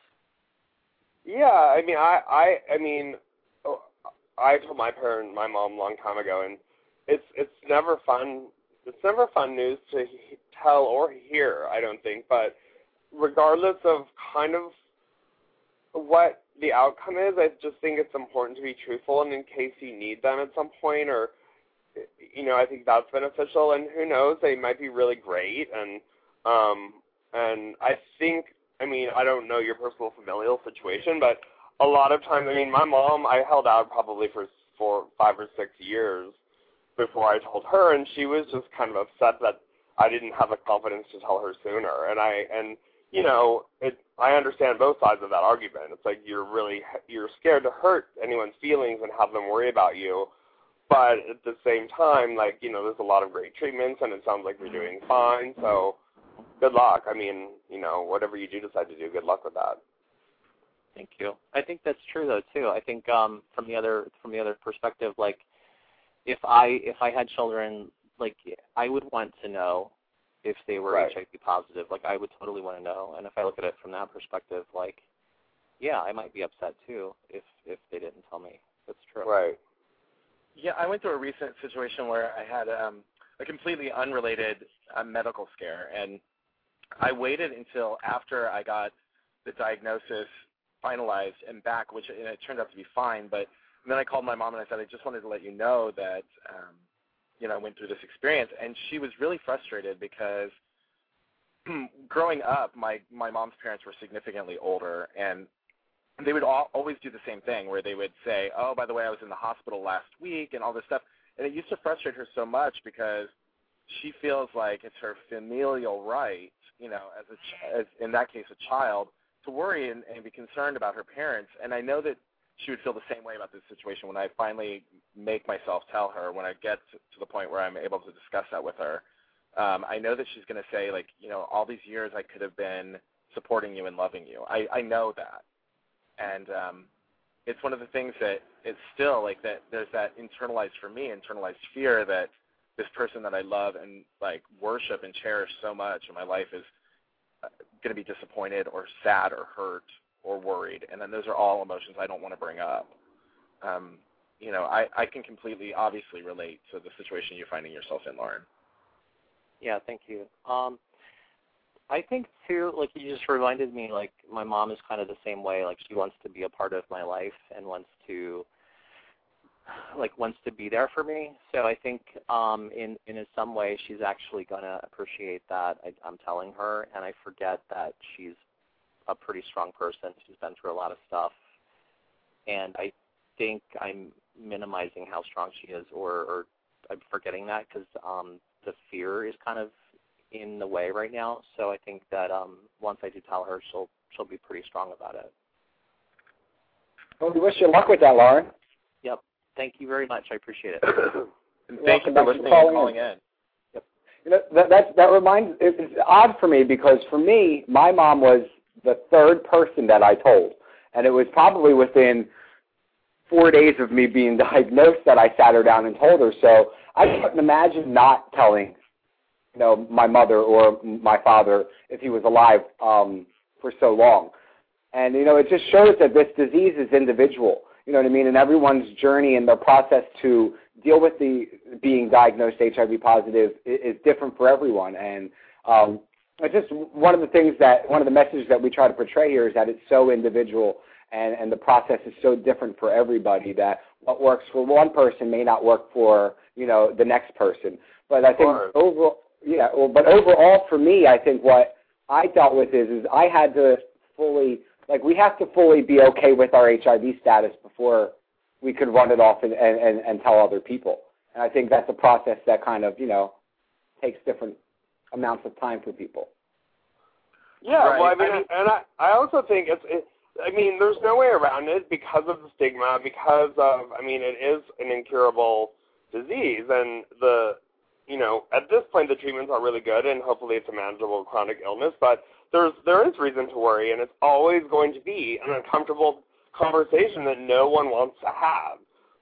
Yeah, I mean, I, I, I mean, oh, I told my parent, my mom, a long time ago, and it's it's never fun. It's never fun news to tell or hear. I don't think, but regardless of kind of what the outcome is, I just think it's important to be truthful, and in case you need them at some point, or you know, I think that's beneficial. And who knows, they might be really great, and um, and I think I mean, I don't know your personal familial situation, but a lot of times, I mean, my mom, I held out probably for four, five or six years before I told her, and she was just kind of upset that I didn't have the confidence to tell her sooner. And I, and you know, it, I understand both sides of that argument. It's like you're really, you're scared to hurt anyone's feelings and have them worry about you. But at the same time, like, you know, there's a lot of great treatments, and it sounds like you're doing fine. So, good luck. I mean, you know, whatever you do decide to do, good luck with that. Thank you. I think that's true though too. I think um from the other from the other perspective, like if I if I had children, like I would want to know if they were Right. HIV positive. Like I would totally want to know. And if I look at it from that perspective, like yeah, I might be upset too if if they didn't tell me. That's true. Right. Yeah, I went through a recent situation where I had um, a completely unrelated uh, medical scare, and I waited until after I got the diagnosis finalized and back, which and it turned out to be fine. But then I called my mom and I said, I just wanted to let you know that, um, you know, went through this experience, and she was really frustrated because growing up, my my mom's parents were significantly older, and they would all, always do the same thing where they would say, "Oh, by the way, I was in the hospital last week," and all this stuff. And it used to frustrate her so much because she feels like it's her familial right, you know, as a ch- as in that case a child, to worry and, and be concerned about her parents. And I know that she would feel the same way about this situation when I finally make myself tell her when I get to, the point where I'm able to discuss that with her. Um, I know that she's going to say like, you know, all these years I could have been supporting you and loving you. I I know that, and um, it's one of the things that it's still like that. There's that internalized for me, internalized fear that this person that I love and like worship and cherish so much in my life is uh, going to be disappointed or sad or hurt or worried, and then those are all emotions I don't want to bring up. Um, you know, I I can completely obviously relate to the situation you're finding yourself in, Lauren. Yeah, thank you. Um, I think too, like you just reminded me, like my mom is kind of the same way. Like she wants to be a part of my life and wants to, like wants to be there for me. So I think, um, in in some way, she's actually gonna appreciate that. I, I'm telling her, and I forget that she's a pretty strong person. She's been through a lot of stuff, and I think I'm minimizing how strong she is, or, or I'm forgetting that because um, the fear is kind of in the way right now. So I think that um, once I do tell her, she'll she'll be pretty strong about it. Well, we wish you luck with that, Lauren. Yep. Thank you very much. I appreciate it. and thank you for listening calling and calling in. in. Yep. You know, that that that reminds it's odd for me because for me, my mom was the third person that I told, and it was probably within four days of me being diagnosed that I sat her down and told her. So I couldn't imagine not telling, you know, my mother or my father if he was alive um, for so long. And you know, it just shows that this disease is individual. You know what I mean? And everyone's journey and their process to deal with the being diagnosed HIV positive is, is different for everyone. And um, just one of the things that one of the messages that we try to portray here is that it's so individual and, and the process is so different for everybody that what works for one person may not work for you know the next person. But I think overall, yeah. Well, but overall, for me, I think what I dealt with is is I had to fully like we have to fully be okay with our HIV status before we could run it off and, and, and tell other people. And I think that's a process that kind of you know takes different amounts of time for people. Yeah, Right. well, I mean, I mean- and I, I also think it's, it, I mean, there's no way around it because of the stigma, because of, I mean, it is an incurable disease, and the, you know, at this point the treatments are really good, and hopefully it's a manageable chronic illness, but there's, there is reason to worry, and it's always going to be an uncomfortable conversation that no one wants to have.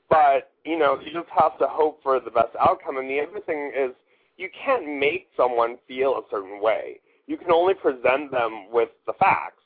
But, you know, you just have to hope for the best outcome, and the other thing is, you can't make someone feel a certain way. You can only present them with the facts.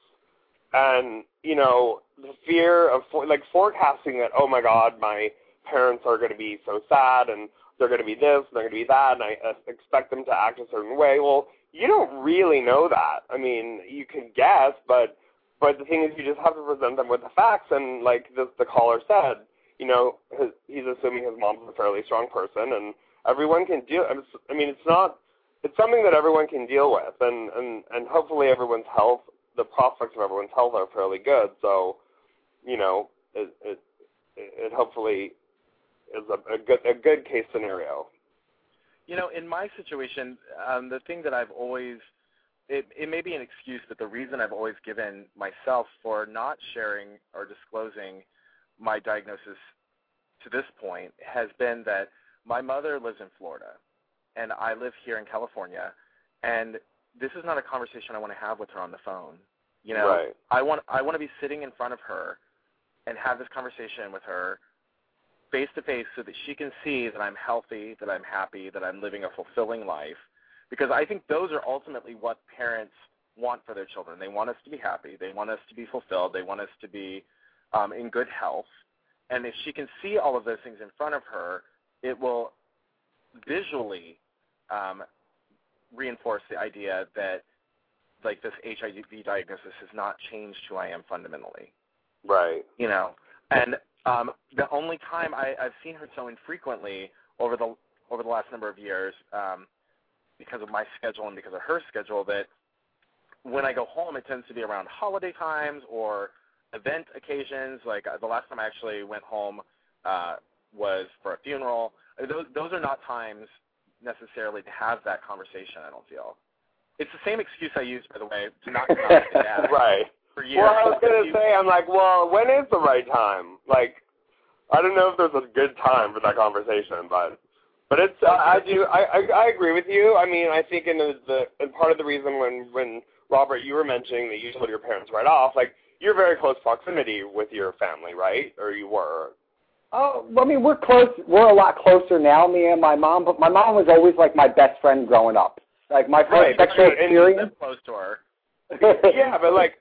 And, you know, the fear of, like, forecasting that, oh my God, my parents are going to be so sad and they're going to be this, and they're going to be that, and I expect them to act a certain way. Well, you don't really know that. I mean, you can guess, but but the thing is, you just have to present them with the facts. And like the, the caller said, you know, his, he's assuming his mom's a fairly strong person, and everyone can deal. I mean, it's not. It's something that everyone can deal with, and and and hopefully everyone's health, the prospects of everyone's health are fairly good. So, you know, it it it hopefully is a, a good a good case scenario. You know, in my situation, um, the thing that I've always it, it may be an excuse, but the reason I've always given myself for not sharing or disclosing my diagnosis to this point has been that my mother lives in Florida and I live here in California and this is not a conversation I want to have with her on the phone. You know, Right. I want I want to be sitting in front of her and have this conversation with her face to face so that she can see that I'm healthy, that I'm happy, that I'm living a fulfilling life. Because I think those are ultimately what parents want for their children. They want us to be happy. They want us to be fulfilled. They want us to be um, in good health. And if she can see all of those things in front of her, it will visually um, reinforce the idea that like this HIV diagnosis has not changed who I am fundamentally Right. you know. And um, the only time I, I've seen her so infrequently over the over the last number of years, um, because of my schedule and because of her schedule, that when I go home, it tends to be around holiday times or event occasions. Like uh, the last time I actually went home uh, was for a funeral. Those those are not times necessarily to have that conversation. I don't feel. It's the same excuse I use, by the way, to not come out to dad right. for years. Well, I was gonna You- say, I'm like, well, when is the right time? Like, I don't know if there's a good time for that conversation, but But it's uh, I do I, I I agree with you. I mean I think in the, the and part of the reason when when Robert you were mentioning that you told your parents right off like you're very close proximity with your family right or you were. Oh, I mean we're close. We're a lot closer now, me and my mom. But my mom was always like my best friend growing up. Like my first Right, but sexual you- and you experience. close to her. yeah, but like,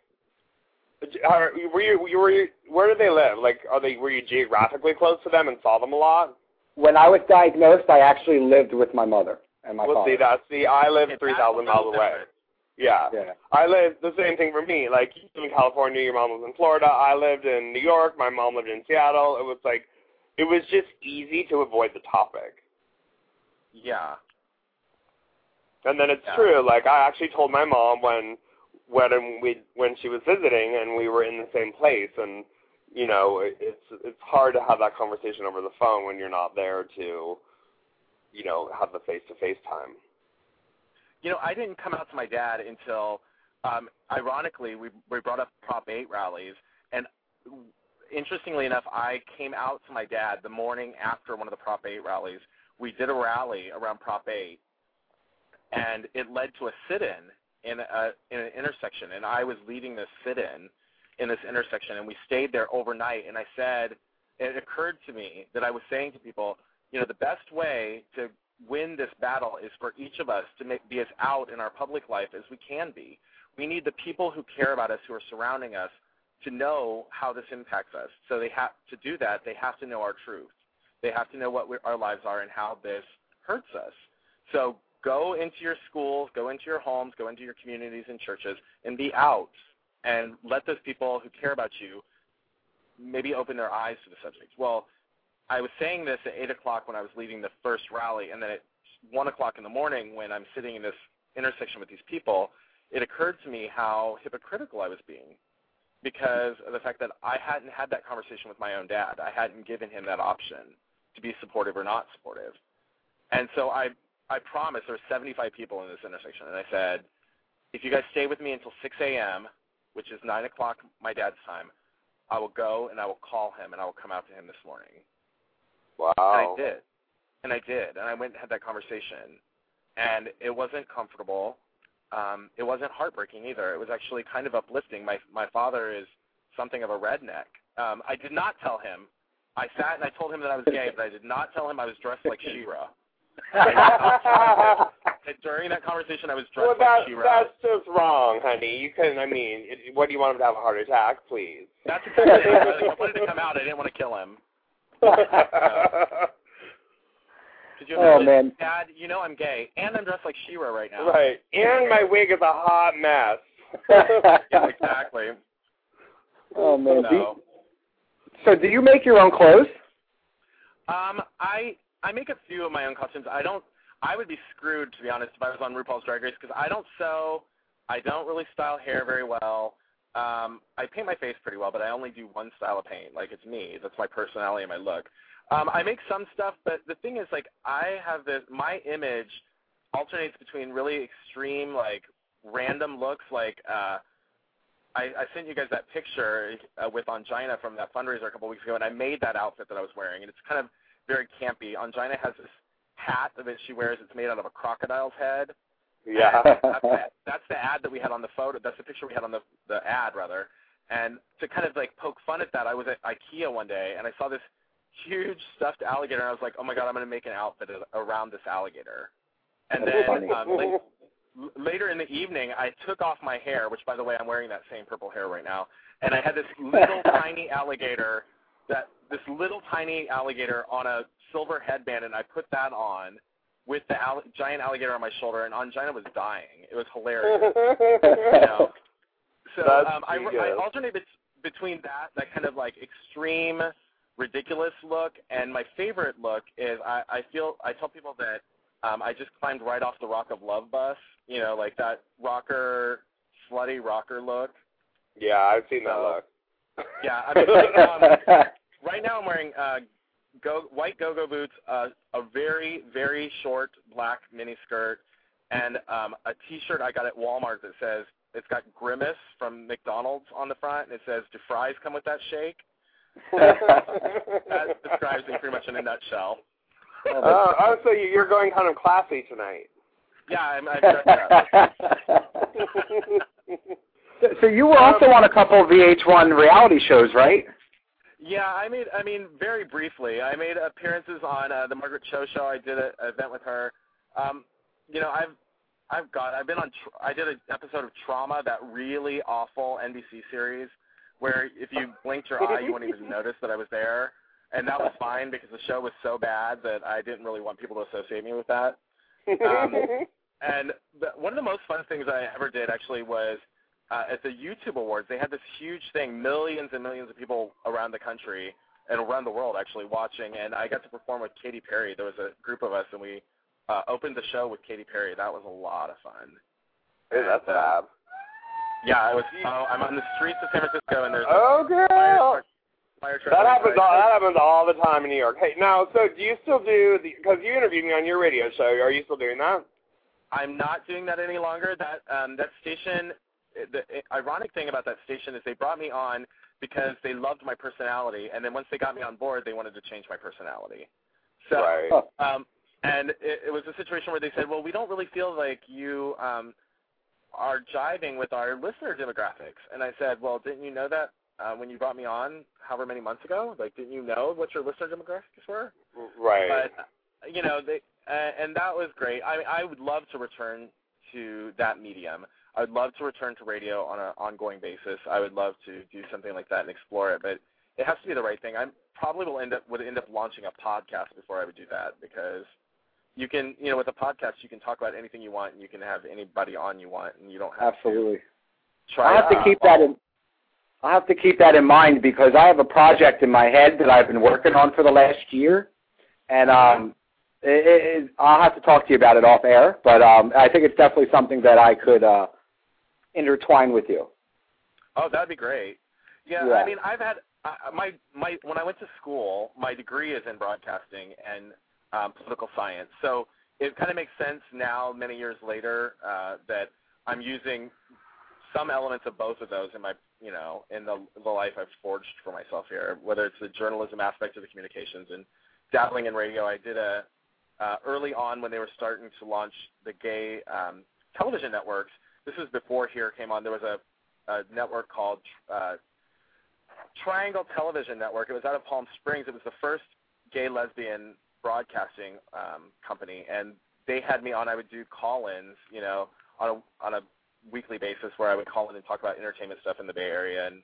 are, were you, you were you, where do they live? Like, are they were you geographically close to them and saw them a lot? when I was diagnosed, I actually lived with my mother and my father. well, father. see, that? see, I live Okay, three that's a miles away. Yeah. yeah. I live the same thing for me. Like you live in California, your mom was in Florida. I lived in New York. My mom lived in Seattle. It was like, it was just easy to avoid the topic. Yeah. And then it's Yeah. true. Like I actually told my mom when when we when she was visiting and we were in the same place and you know it's it's hard to have that conversation over the phone when you're not there to you know have the face to face time. You know, I didn't come out to my dad until, um, ironically, we we brought up Prop 8 rallies, and interestingly enough, I came out to my dad the morning after one of the Prop 8 rallies. We did a rally around Prop 8, and it led to a sit-in in a in an intersection, and I was leading this sit-in in this intersection, and we stayed there overnight. And I said, it occurred to me that I was saying to people, you know, the best way to win this battle is for each of us to make, be as out in our public life as we can be. We need the people who care about us, who are surrounding us, to know how this impacts us. So they have to do that. They have to know our truth. They have to know what we, our lives are and how this hurts us. So go into your schools, go into your homes, go into your communities and churches, and be out, and let those people who care about you maybe open their eyes to the subject. Well, I was saying this at 8 o'clock when I was leaving the first rally, and then at 1 o'clock in the morning when I'm sitting in this intersection with these people, it occurred to me how hypocritical I was being because of the fact that I hadn't had that conversation with my own dad. I hadn't given him that option to be supportive or not supportive. And so I, I promised there were 75 people in this intersection, and I said, if you guys stay with me until 6 a.m., which is 9 o'clock my dad's time, I will go and I will call him and I will come out to him this morning. Wow. And I did. And I did. And I went and had that conversation. And it wasn't comfortable. Um, it wasn't heartbreaking either. It was actually kind of uplifting. My my father is something of a redneck. Um, I did not tell him. I sat and I told him that I was gay, but I did not tell him I was dressed like She-Ra. And during that conversation, I was dressed well, that, like She-Ra. that's just wrong, honey. You can, I mean, it, what do you want him to have a heart attack, please? That's exactly it. I I wanted to come out. I didn't want to kill him. Could you Oh, man. Dad, you know I'm gay, and I'm dressed like She-Ra right now. right. And my wig is a hot mess. Yeah, exactly. oh man. Do you- So, so do you make your own clothes? um, I I make a few of my own costumes. I don't. I would be screwed to be honest if I was on RuPaul's Drag Race because I don't sew. I don't really style hair very well. Um, I paint my face pretty well, but I only do one style of paint. Like it's me. That's my personality and my look. Um, I make some stuff, but the thing is, like, I have this. My image alternates between really extreme, like, random looks. Like, uh, I, I sent you guys that picture uh, with Ongina from that fundraiser a couple weeks ago, and I made that outfit that I was wearing, and it's kind of very campy. Ongina has this hat that she wears. It's made out of a crocodile's head. yeah. That's, the, that's the ad that we had on the photo. That's the picture we had on the the ad rather. And to kind of like poke fun at that, I was at IKEA one day and I saw this huge stuffed alligator, and I was like, oh my god, I'm going to make an outfit around this alligator. And then um, like, later in the evening, I took off my hair, which by the way, I'm wearing that same purple hair right now, and I had this little tiny alligator that this little tiny alligator on a silver headband, and I put that on with the all- giant alligator on my shoulder, and Ongina was dying. It was hilarious. you know? So um, I, I alternate bet- between that, that kind of like extreme, ridiculous look, and my favorite look is I, I feel I tell people that um, I just climbed right off the Rock of Love bus. You know, like that rocker, slutty rocker look. yeah, I've seen that So- look. Yeah, I mean, like, um, right now I'm wearing uh, go white go-go boots, uh, a very very short black mini skirt, and um, a T-shirt I got at Walmart that says it's got Grimace from McDonald's on the front, and it says "Do fries come with that shake?" That describes me pretty much in a nutshell. Oh, oh, so you- you're going kind of classy tonight. Yeah, I'm, I'm dressed up. so, so you were also on a couple of VH1 reality shows, right? Yeah, I made. I mean, very briefly, I made appearances on uh, the Margaret Cho show. I did an event with her. Um, you know, I've, I've got. I've been on. Tr- I did an episode of Trauma, that really awful NBC series, where if you blinked your eye, you wouldn't even notice that I was there, and that was fine because the show was so bad that I didn't really want people to associate me with that. Um, and the, one of the most fun things I ever did actually was uh, at the YouTube Awards. They had this huge thing, millions and millions of people around the country and around the world actually watching. And I got to perform with Katy Perry. There was a group of us, and we uh, opened the show with Katy Perry. That was a lot of fun. Hey, that's And, uh, fab. Yeah, I was. Oh, I'm on the streets of San Francisco, and there's Oh, fire girl. Fire truck That happens. All, that happens all the time in New York. Hey, now, so do you still do the? Because you interviewed me on your radio show. Are you still doing that? I'm not doing that any longer. That um, that station. The ironic thing about that station is they brought me on because they loved my personality, and then once they got me on board, they wanted to change my personality. So, right. um, and it, it was a situation where they said, "Well, we don't really feel like you um, are jiving with our listener demographics." And I said, "Well, didn't you know that uh, when you brought me on, however many months ago? Like, didn't you know what your listener demographics were?" Right. But you know, they uh, and that was great. I I would love to return to that medium. I would love to return to radio on an ongoing basis. I would love to do something like that and explore it, but it has to be the right thing. I probably will end up would end up launching a podcast before I would do that because you can, you know, with a podcast you can talk about anything you want and you can have anybody on you want and you don't have Absolutely. to try I have to keep that in. I have to keep that in mind because I have a project in my head that I've been working on for the last year, and um, it, it, I'll have to talk to you about it off air. But um, I think it's definitely something that I could uh, intertwine with you. Oh, that'd be great. Yeah, Yeah. I mean, I've had uh, my my when I went to school, my degree is in broadcasting and um, political science. So it kind of makes sense now, many years later, uh, that I'm using some elements of both of those in my you know in the the life I've forged for myself here. Whether it's the journalism aspect of the communications and dabbling in radio, I did a uh, early on when they were starting to launch the gay um, television networks. This is before here came on. There was a, a network called uh, Triangle Television Network. It was out of Palm Springs. It was the first gay lesbian broadcasting um, company, and they had me on. I would do call-ins, you know, on a on a weekly basis where I would call in and talk about entertainment stuff in the Bay Area and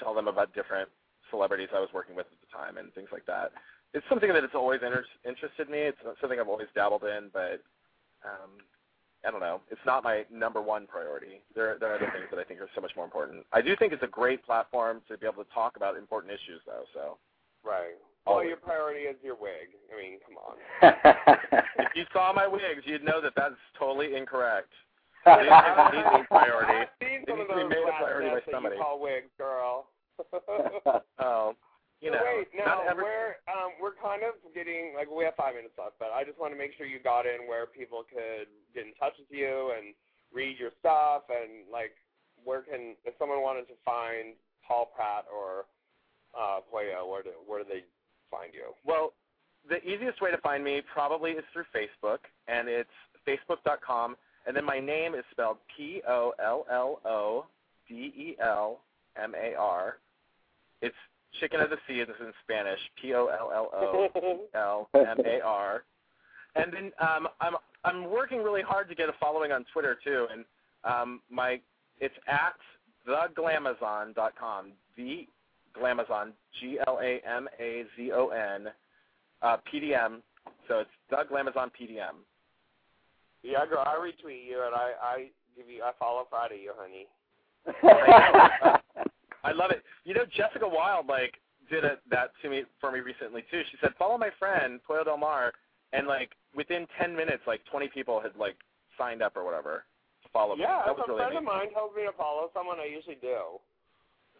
tell them about different celebrities I was working with at the time and things like that. It's something that has always inter- interested me. It's something I've always dabbled in, but um, I don't know. It's not my number one priority. There, there are other things that I think are so much more important. I do think it's a great platform to be able to talk about important issues, though. So Right. Well, your priority is your wig. I mean, come on. if you saw my wigs, you'd know that that's totally incorrect. It needs to be a priority. I've seen some of those made a priority by nests that somebody. you call wigs, girl. Oh, you So know, wait, now not every, we're um, we're kind of getting like we have five minutes left, but I just want to make sure you got in where people could get in touch with you and read your stuff and like where can if someone wanted to find Paul Pratt or uh, Pollo, where do where do they find you? Well, the easiest way to find me probably is through Facebook, and it's facebook.com, and then my name is spelled P O L L O D E L M A R. It's chicken of the sea. This is in Spanish. P O L L O L M A R. And then um, I'm I'm working really hard to get a following on Twitter too, and um, my it's at theglamazon.com. The Glamazon, G L A M A Z O N, uh, PDM. So it's Doug Glamazon PDM. Yeah, girl, I retweet you and I I give you I follow Friday you, honey. I love it. You know, Jessica Wild like did a, that to me for me recently too. She said, "Follow my friend Pollo Del Mar," and like within ten minutes, like twenty people had like signed up or whatever to follow me. Yeah, that was a really friend amazing. of mine tells me to follow someone, I usually do.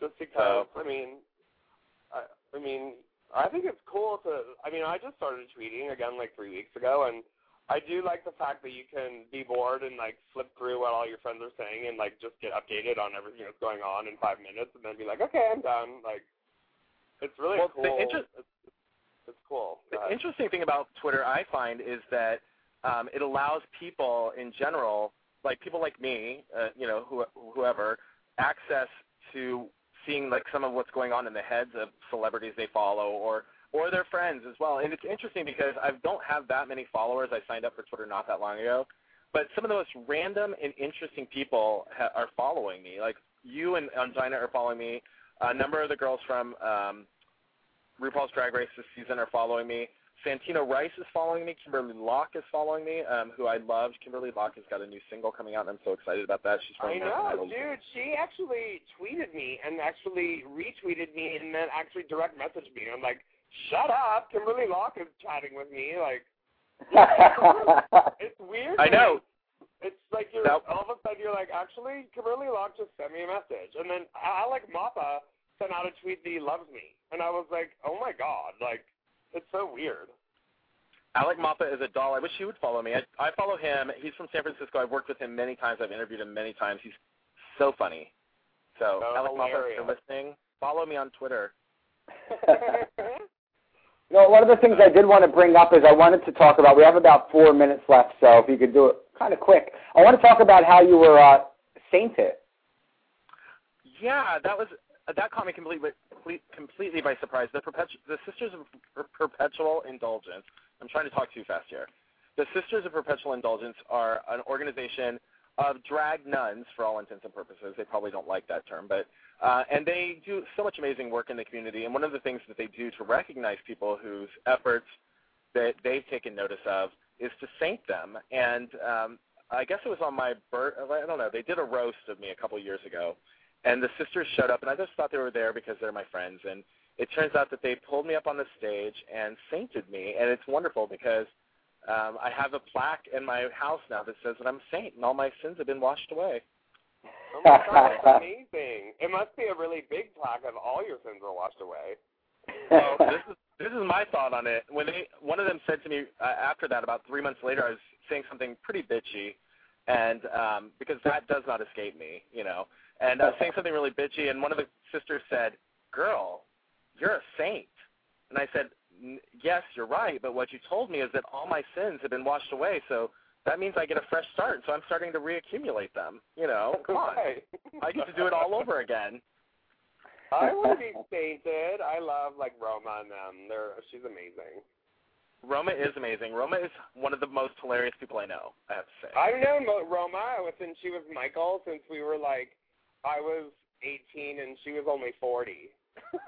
Just because, Oh. I mean, I, I mean, I think it's cool to. I mean, I just started tweeting again like three weeks ago, and I do like the fact that you can be bored and like flip through what all your friends are saying and like just get updated on everything that's going on in five minutes, and then be like, okay, I'm done. Like, it's really Well, the cool. inter- It's- It's cool. The Uh, interesting thing about Twitter, I find, is that um, it allows people in general, like people like me, uh, you know, who, whoever, access to seeing like some of what's going on in the heads of celebrities they follow or or their friends as well. And it's interesting because I don't have that many followers. I signed up for Twitter not that long ago, but some of the most random and interesting people ha- are following me. Like you and Ongina are following me. A number of the girls from um, RuPaul's Drag Race this season are following me. Santino Rice is following me. Kimberly Locke is following me, um, who I loved. Kimberly Locke has got a new single coming out, and I'm so excited about that. She's from I know, dude. She actually tweeted me and actually retweeted me and then actually direct messaged me. I'm like, shut up. Kimberly Locke is chatting with me. Like, it's weird. I know. It's like you're That- all of a sudden you're like, actually, Kimberly Locke just sent me a message, and then Alec Mapa sent out a tweet that he loves me, and I was like, oh my god, like, it's so weird. Alec Mapa is a doll. I wish he would follow me. I, I follow him. He's from San Francisco. I've worked with him many times. I've interviewed him many times. He's so funny. So, So Alec Mapa, if you're listening, follow me on Twitter. You know, one of the things I did want to bring up is I wanted to talk about. We have about four minutes left, so if you could do it kind of quick. I want to talk about how you were uh, sainted. Yeah, that was that caught me completely completely by surprise. The perpetu- the Sisters of Per- Perpetual Indulgence. I'm trying to talk too fast here. The Sisters of Perpetual Indulgence are an organization of drag nuns, for all intents and purposes. They probably don't like that term, but uh, and they do so much amazing work in the community. And one of the things that they do to recognize people whose efforts that they've taken notice of is to saint them. And um, I guess it was on my birth. I don't know. They did a roast of me a couple years ago, and the sisters showed up, and I just thought they were there because they're my friends. And it turns out that they pulled me up on the stage and sainted me, and it's wonderful because um, I have a plaque in my house now that says that I'm a saint, and all my sins have been washed away. Oh my god, that's amazing. It must be a really big plaque of all your sins are washed away. So this is this is my thought on it. When they one of them said to me uh, after that, about three months later, I was saying something pretty bitchy, and um, because that does not escape me, you know. And I was saying something really bitchy, and one of the sisters said, "Girl, you're a saint." And I said, "N- "Yes, you're right, but what you told me is that all my sins have been washed away, so that means I get a fresh start. So I'm starting to reaccumulate them. You know, come on, Right. I get to do it all over again." I want to be sainted. I love like Roma and them. They're she's amazing. Roma is amazing. Roma is one of the most hilarious people I know. I have to say. I've known Roma since she was Michael since we were like I was 18 and she was only 40.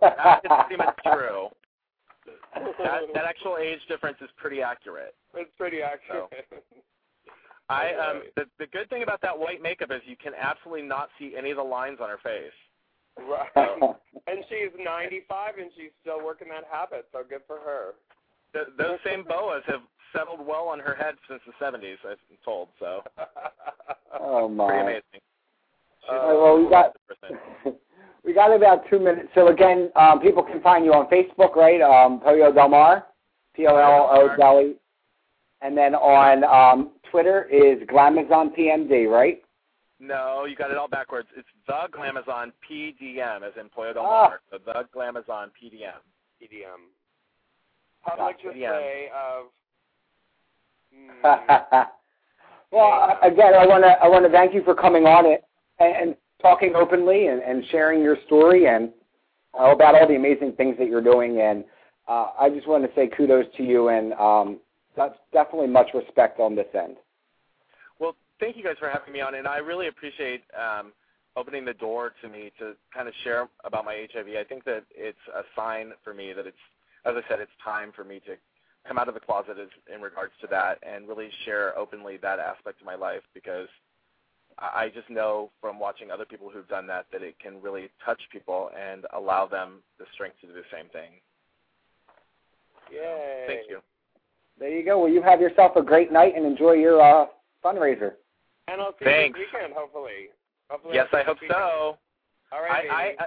that is pretty much true. That, that actual age difference is pretty accurate. It's pretty accurate. I um the the good thing about that white makeup is you can absolutely not see any of the lines on her face. Right. and she's 95 and she's still working that habit, so good for her. The, those same boas have settled well on her head since the 70s, I'm told. So oh my. pretty my. amazing. She's All right, well, we got we got about two minutes. So again, um, people can find you on Facebook, right? Um, Pollo Del Mar, P O L O Deli, and then on um, Twitter is Glamazon PMD, right? No, you got it all backwards. It's the Glamazon PDM, as in Pollo Del Ah. Mar. So the Glamazon PDM. EDM. Public Gotcha. display of. Mm, well, uh, again, I want to I want to thank you for coming on it and, and talking openly and, and sharing your story and uh, about all the amazing things that you're doing. And uh, I just want to say kudos to you and um, that's definitely much respect on this end. Thank you guys for having me on, and I really appreciate um, opening the door to me to kind of share about my HIV. I think that it's a sign for me that it's, as I said, it's time for me to come out of the closet as, in regards to that and really share openly that aspect of my life because I I just know from watching other people who've done that that it can really touch people and allow them the strength to do the same thing. Yay. Thank you. There you go. Well, you have yourself a great night and enjoy your uh, fundraiser. And I'll see Thanks. you this weekend, hopefully. hopefully Yes, I'll I see you hope so. All right, I, I, baby. I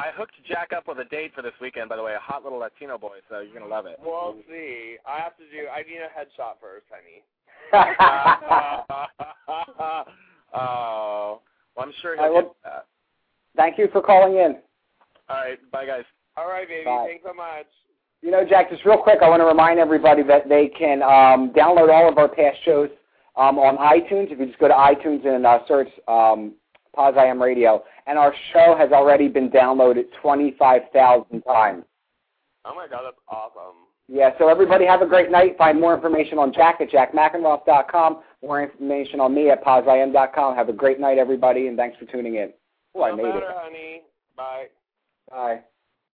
I hooked Jack up with a date for this weekend, by the way, a hot little Latino boy, so you're gonna love it. We'll see. I have to do. I need a headshot first, honey. oh, well, I'm sure I he'll will- get that. Thank you for calling in. All right, bye guys. All right, baby. Bye. Thanks so much. You know, Jack, just real quick, I want to remind everybody that they can um, download all of our past shows um, on iTunes. If you just go to iTunes and uh, search um, Poz I Am Radio, and our show has already been downloaded 25,000 times. Oh my god, that's awesome. Yeah, so everybody have a great night. Find more information on Jack at jackmackenroth.com, more information on me at pozim.com. Have a great night, everybody, and thanks for tuning in. Oh, I made better, it. honey. Bye. Bye.